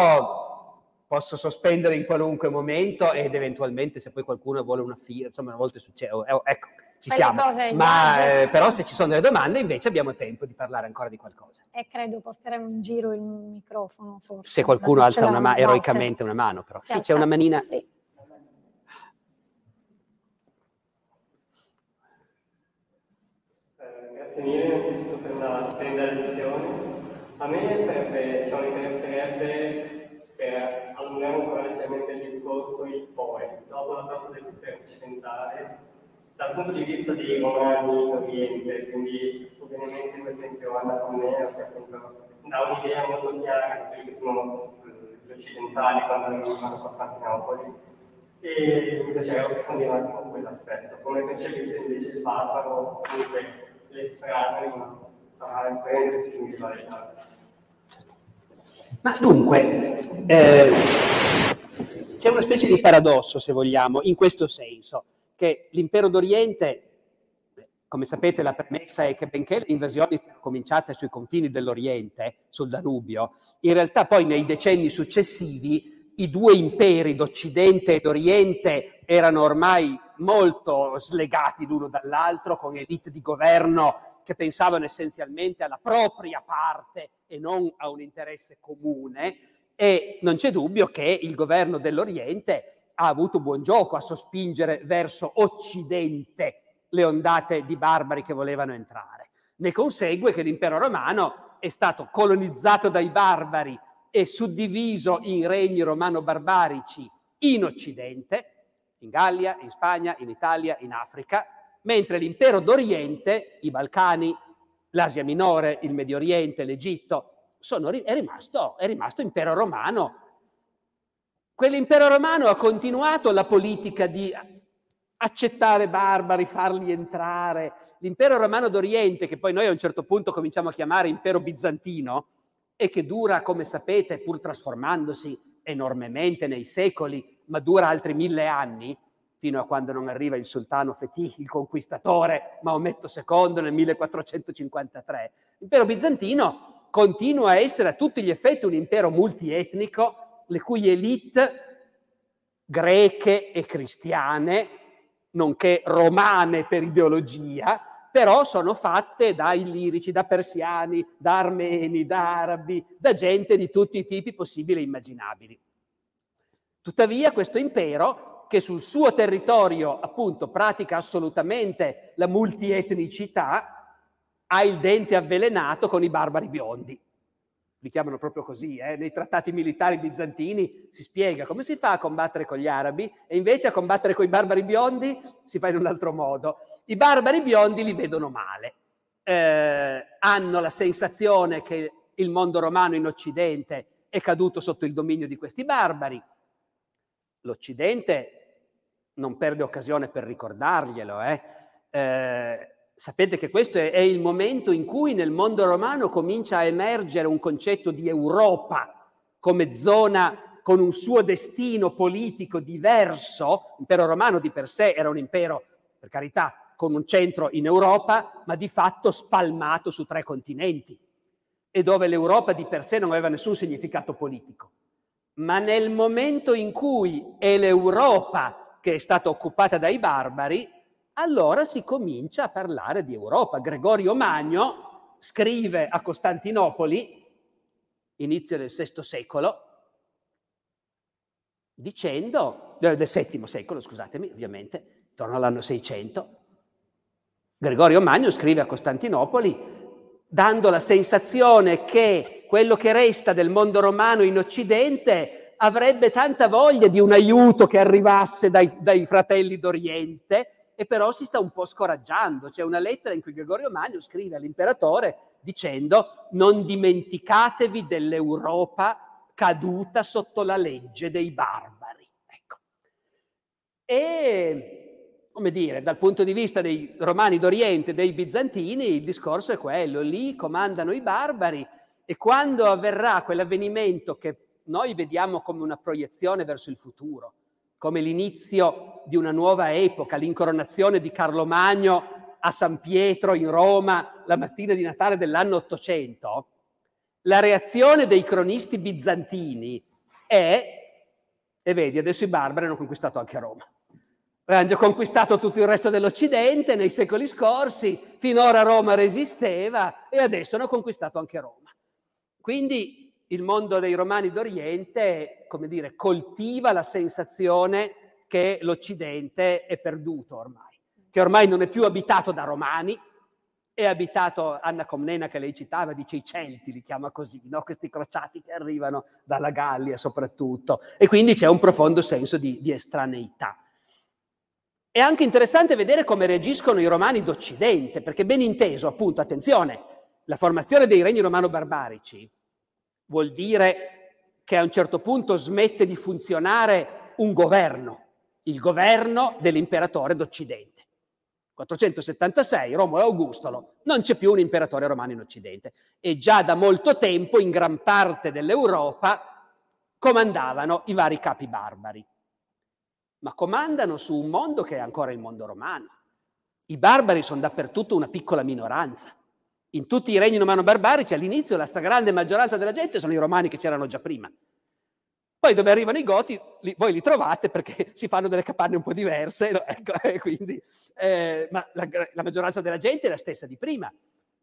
posso sospendere in qualunque momento ed eventualmente se poi qualcuno vuole una fila, insomma a volte succede. Ecco, ci siamo. Ma eh, però se ci sono delle domande invece abbiamo tempo di parlare ancora di qualcosa. E credo porteremo in giro il microfono forse. Se qualcuno alza una ma- eroicamente una mano però. sì, c'è una manina. Sì. Eh, grazie mille per una splendida lezione. A me sarebbe, diciamo, interesserebbe per allungare ancora leggermente il discorso il poi, dopo la parte del potere occidentale dal punto di vista romani in Oriente, quindi ovviamente per esempio Anna Comnea che appunto dà un'idea molto chiara di quelli che sono eh, gli occidentali quando arrivano a Costantinopoli e mi piacerebbe approfondire un attimo quell'aspetto. Come percepite invece il barbaro, comunque le strade, a prendersi l'individualità? Ma dunque, eh, c'è una specie di paradosso, se vogliamo, in questo senso, che l'impero d'Oriente, come sapete la premessa è che benché le invasioni siano cominciate sui confini dell'Oriente, sul Danubio, in realtà poi nei decenni successivi i due imperi d'Occidente e d'Oriente erano ormai molto slegati l'uno dall'altro, con elite di governo che pensavano essenzialmente alla propria parte e non a un interesse comune. E non c'è dubbio che il governo dell'Oriente ha avuto buon gioco a sospingere verso Occidente le ondate di barbari che volevano entrare. Ne consegue che l'impero romano è stato colonizzato dai barbari e suddiviso in regni romano-barbarici in Occidente, in Gallia, in Spagna, in Italia, in Africa, mentre l'impero d'Oriente, i Balcani, l'Asia Minore, il Medio Oriente, l'Egitto, sono, è, rimasto, è rimasto impero romano. Quell'impero romano ha continuato la politica di accettare barbari, farli entrare. L'impero romano d'Oriente, che poi noi a un certo punto cominciamo a chiamare impero bizantino, e che dura, come sapete, pur trasformandosi enormemente nei secoli, ma dura altri mille anni, fino a quando non arriva il sultano Fetih, il conquistatore, Maometto II nel 1453. L'impero bizantino continua a essere a tutti gli effetti un impero multietnico, le cui elite greche e cristiane, nonché romane per ideologia, però sono fatte da illirici, da persiani, da armeni, da arabi, da gente di tutti i tipi possibili e immaginabili. Tuttavia questo impero che sul suo territorio appunto pratica assolutamente la multietnicità, ha il dente avvelenato con i barbari biondi. Li chiamano proprio così, eh? nei trattati militari bizantini si spiega come si fa a combattere con gli arabi e invece a combattere con i barbari biondi si fa in un altro modo. I barbari biondi li vedono male, eh, hanno la sensazione che il mondo romano in Occidente è caduto sotto il dominio di questi barbari. L'Occidente non perde occasione per ricordarglielo. Eh. Eh, sapete che questo è, è, il momento in cui nel mondo romano comincia a emergere un concetto di Europa come zona con un suo destino politico diverso. L'impero romano di per sé era un impero, per carità, con un centro in Europa, ma di fatto spalmato su tre continenti e dove l'Europa di per sé non aveva nessun significato politico. Ma nel momento in cui è l'Europa che è stata occupata dai barbari, allora si comincia a parlare di Europa. Gregorio Magno scrive a Costantinopoli, inizio del VI secolo, dicendo, del VII secolo, scusatemi, ovviamente, intorno all'anno 600, Gregorio Magno scrive a Costantinopoli dando la sensazione che quello che resta del mondo romano in Occidente avrebbe tanta voglia di un aiuto che arrivasse dai, dai fratelli d'Oriente e però si sta un po' scoraggiando. C'è una lettera in cui Gregorio Magno scrive all'imperatore dicendo non dimenticatevi dell'Europa caduta sotto la legge dei barbari. Ecco. E, come dire, dal punto di vista dei romani d'Oriente, dei bizantini, il discorso è quello, lì comandano i barbari e quando avverrà quell'avvenimento che noi vediamo come una proiezione verso il futuro, come l'inizio di una nuova epoca, l'incoronazione di Carlo Magno a San Pietro in Roma la mattina di Natale dell'anno 800, la reazione dei cronisti bizantini è, e vedi, adesso i barbari hanno conquistato anche Roma. Hanno già conquistato tutto il resto dell'Occidente nei secoli scorsi, finora Roma resisteva e adesso hanno conquistato anche Roma. Quindi il mondo dei romani d'Oriente, come dire, coltiva la sensazione che l'Occidente è perduto ormai, che ormai non è più abitato da romani, è abitato, Anna Comnena che lei citava, dice i Celti, li chiama così, no? questi crociati che arrivano dalla Gallia soprattutto, e quindi c'è un profondo senso di, di estraneità. È anche interessante vedere come reagiscono i romani d'Occidente, perché ben inteso, appunto, attenzione, la formazione dei regni romano-barbarici vuol dire che a un certo punto smette di funzionare un governo, il governo dell'imperatore d'Occidente. 476, Romolo Augustolo, non c'è più un imperatore romano in Occidente e già da molto tempo in gran parte dell'Europa comandavano i vari capi barbari, ma comandano su un mondo che è ancora il mondo romano. I barbari sono dappertutto una piccola minoranza. In tutti i regni romano-barbarici all'inizio la stragrande maggioranza della gente sono i romani che c'erano già prima. Poi dove arrivano i Goti, li, voi li trovate perché [laughs] si fanno delle capanne un po' diverse, no? ecco, [laughs] quindi, eh, ma la, la maggioranza della gente è la stessa di prima.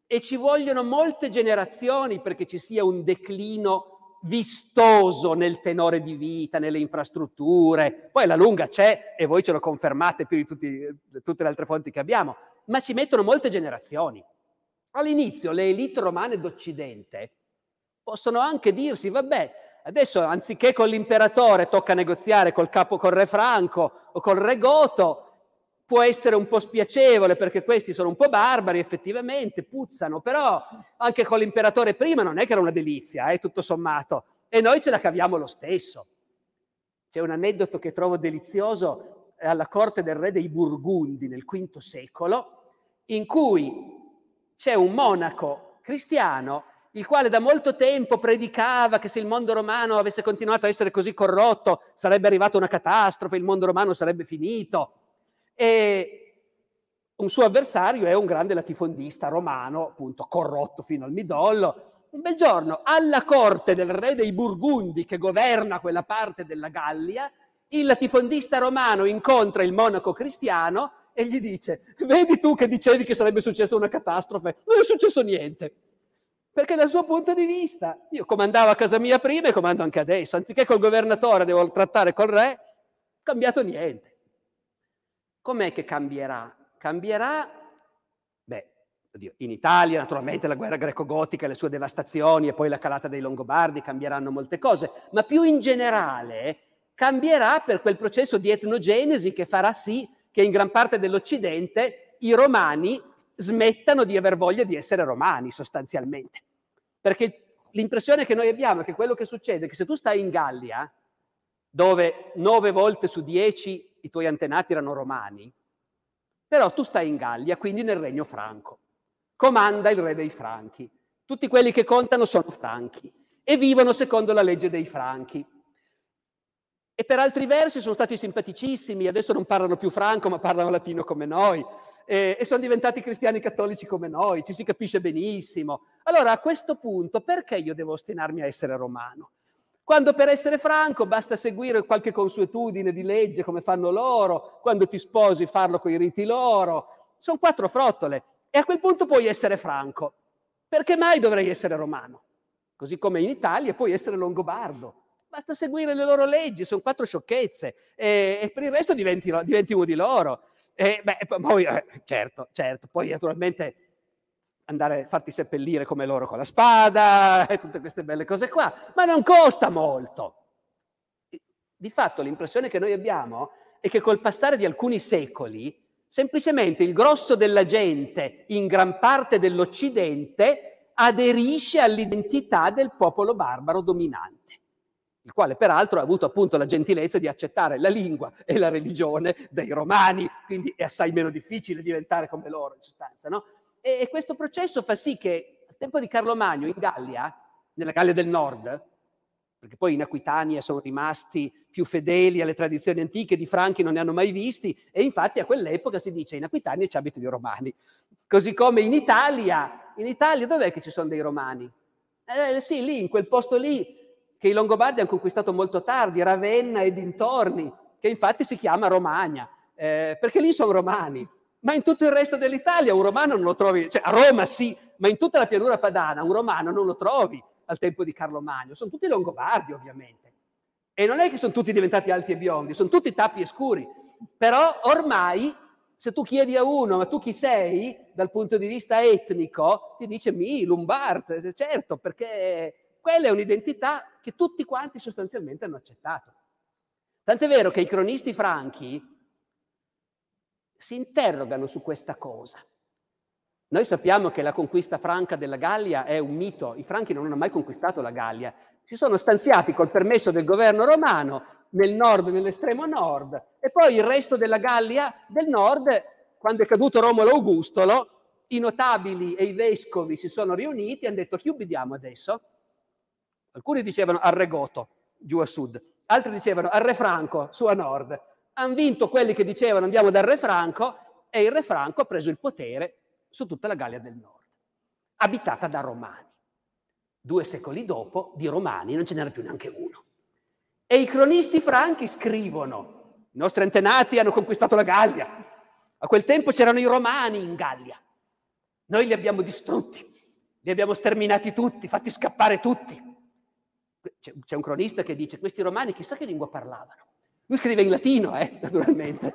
E ci vogliono molte generazioni perché ci sia un declino vistoso nel tenore di vita, nelle infrastrutture. Poi la lunga c'è e voi ce lo confermate più di tutti, tutte le altre fonti che abbiamo, ma ci mettono molte generazioni. All'inizio le elite romane d'Occidente possono anche dirsi, vabbè, Adesso, anziché con l'imperatore, tocca negoziare col capo, col re Franco o col re Goto, può essere un po' spiacevole perché questi sono un po' barbari, effettivamente, puzzano, però anche con l'imperatore prima non è che era una delizia, eh, tutto sommato, e noi ce la caviamo lo stesso. C'è un aneddoto che trovo delizioso alla corte del re dei Burgundi nel V secolo, in cui c'è un monaco cristiano il quale da molto tempo predicava che se il mondo romano avesse continuato a essere così corrotto sarebbe arrivata una catastrofe, il mondo romano sarebbe finito. E un suo avversario è un grande latifondista romano, appunto corrotto fino al midollo. Un bel giorno, alla corte del re dei Burgundi che governa quella parte della Gallia, il latifondista romano incontra il monaco cristiano e gli dice, vedi tu che dicevi che sarebbe successa una catastrofe, non è successo niente. Perché dal suo punto di vista, io comandavo a casa mia prima e comando anche adesso, anziché col governatore devo trattare col re, cambiato niente. Com'è che cambierà? Cambierà, oddio, in Italia naturalmente la guerra greco-gotica, le sue devastazioni e poi la calata dei Longobardi cambieranno molte cose, ma più in generale cambierà per quel processo di etnogenesi che farà sì che in gran parte dell'Occidente i romani smettano di aver voglia di essere romani sostanzialmente. Perché l'impressione che noi abbiamo è che quello che succede è che se tu stai in Gallia, dove nove volte su dieci i tuoi antenati erano romani, però tu stai in Gallia, quindi nel regno franco. Comanda il re dei franchi. Tutti quelli che contano sono franchi e vivono secondo la legge dei franchi. E per altri versi sono stati simpaticissimi, adesso non parlano più franco ma parlano latino come noi, e, e sono diventati cristiani cattolici come noi, ci si capisce benissimo. Allora a questo punto perché io devo ostinarmi a essere romano? Quando per essere franco basta seguire qualche consuetudine di legge come fanno loro, quando ti sposi farlo con i riti loro, sono quattro frottole e a quel punto puoi essere franco. Perché mai dovrei essere romano? Così come in Italia puoi essere longobardo. Basta seguire le loro leggi, sono quattro sciocchezze e, e per il resto diventi, diventi uno di loro. E, beh, poi, eh, certo, certo, poi naturalmente andare a farti seppellire come loro con la spada e tutte queste belle cose qua, ma non costa molto. Di fatto l'impressione che noi abbiamo è che col passare di alcuni secoli, semplicemente il grosso della gente in gran parte dell'Occidente aderisce all'identità del popolo barbaro dominante il quale peraltro ha avuto appunto la gentilezza di accettare la lingua e la religione dei romani, quindi è assai meno difficile diventare come loro in sostanza. No? E, e, questo processo fa sì che al tempo di Carlo Magno in Gallia, nella Gallia del Nord, perché poi in Aquitania sono rimasti più fedeli alle tradizioni antiche, di Franchi non ne hanno mai visti, e infatti a quell'epoca si dice in Aquitania ci abitano i romani. Così come in Italia, in Italia dov'è che ci sono dei romani? Eh, sì, lì, in quel posto lì, che i Longobardi hanno conquistato molto tardi, Ravenna e dintorni, che infatti si chiama Romagna, eh, perché lì sono romani. Ma in tutto il resto dell'Italia un romano non lo trovi, cioè a Roma sì, ma in tutta la pianura padana un romano non lo trovi al tempo di Carlo Magno. Sono tutti Longobardi ovviamente. E non è che sono tutti diventati alti e biondi, sono tutti tappi e scuri. Però ormai se tu chiedi a uno, ma tu chi sei dal punto di vista etnico, ti dice mi, Lombard, certo, perché quella è un'identità che tutti quanti sostanzialmente hanno accettato. Tant'è vero che i cronisti franchi si interrogano su questa cosa. Noi sappiamo che la conquista franca della Gallia è un mito, i franchi non hanno mai conquistato la Gallia, si sono stanziati col permesso del governo romano nel nord, nell'estremo nord, e poi il resto della Gallia del nord, quando è caduto Romolo Augustolo, i notabili e i vescovi si sono riuniti e hanno detto chi ubbidiamo adesso? Alcuni dicevano al Re Goto, giù a sud, altri dicevano al Re Franco, su a nord. Hanno vinto quelli che dicevano andiamo dal Re Franco e il Re Franco ha preso il potere su tutta la Gallia del Nord, abitata da romani. Due secoli dopo, di romani non ce n'era più neanche uno. E i cronisti franchi scrivono, i nostri antenati hanno conquistato la Gallia, a quel tempo c'erano i romani in Gallia, noi li abbiamo distrutti, li abbiamo sterminati tutti, fatti scappare tutti. C'è un cronista che dice, questi romani chissà che lingua parlavano. Lui scrive in latino, eh, [laughs] naturalmente,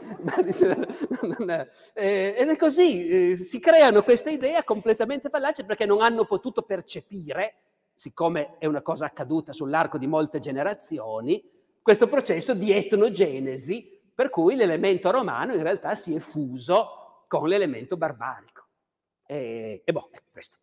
ed è così, eh, si creano queste idee completamente fallaci perché non hanno potuto percepire, siccome è una cosa accaduta sull'arco di molte generazioni, questo processo di etnogenesi per cui l'elemento romano in realtà si è fuso con l'elemento barbarico. E, e boh, questo.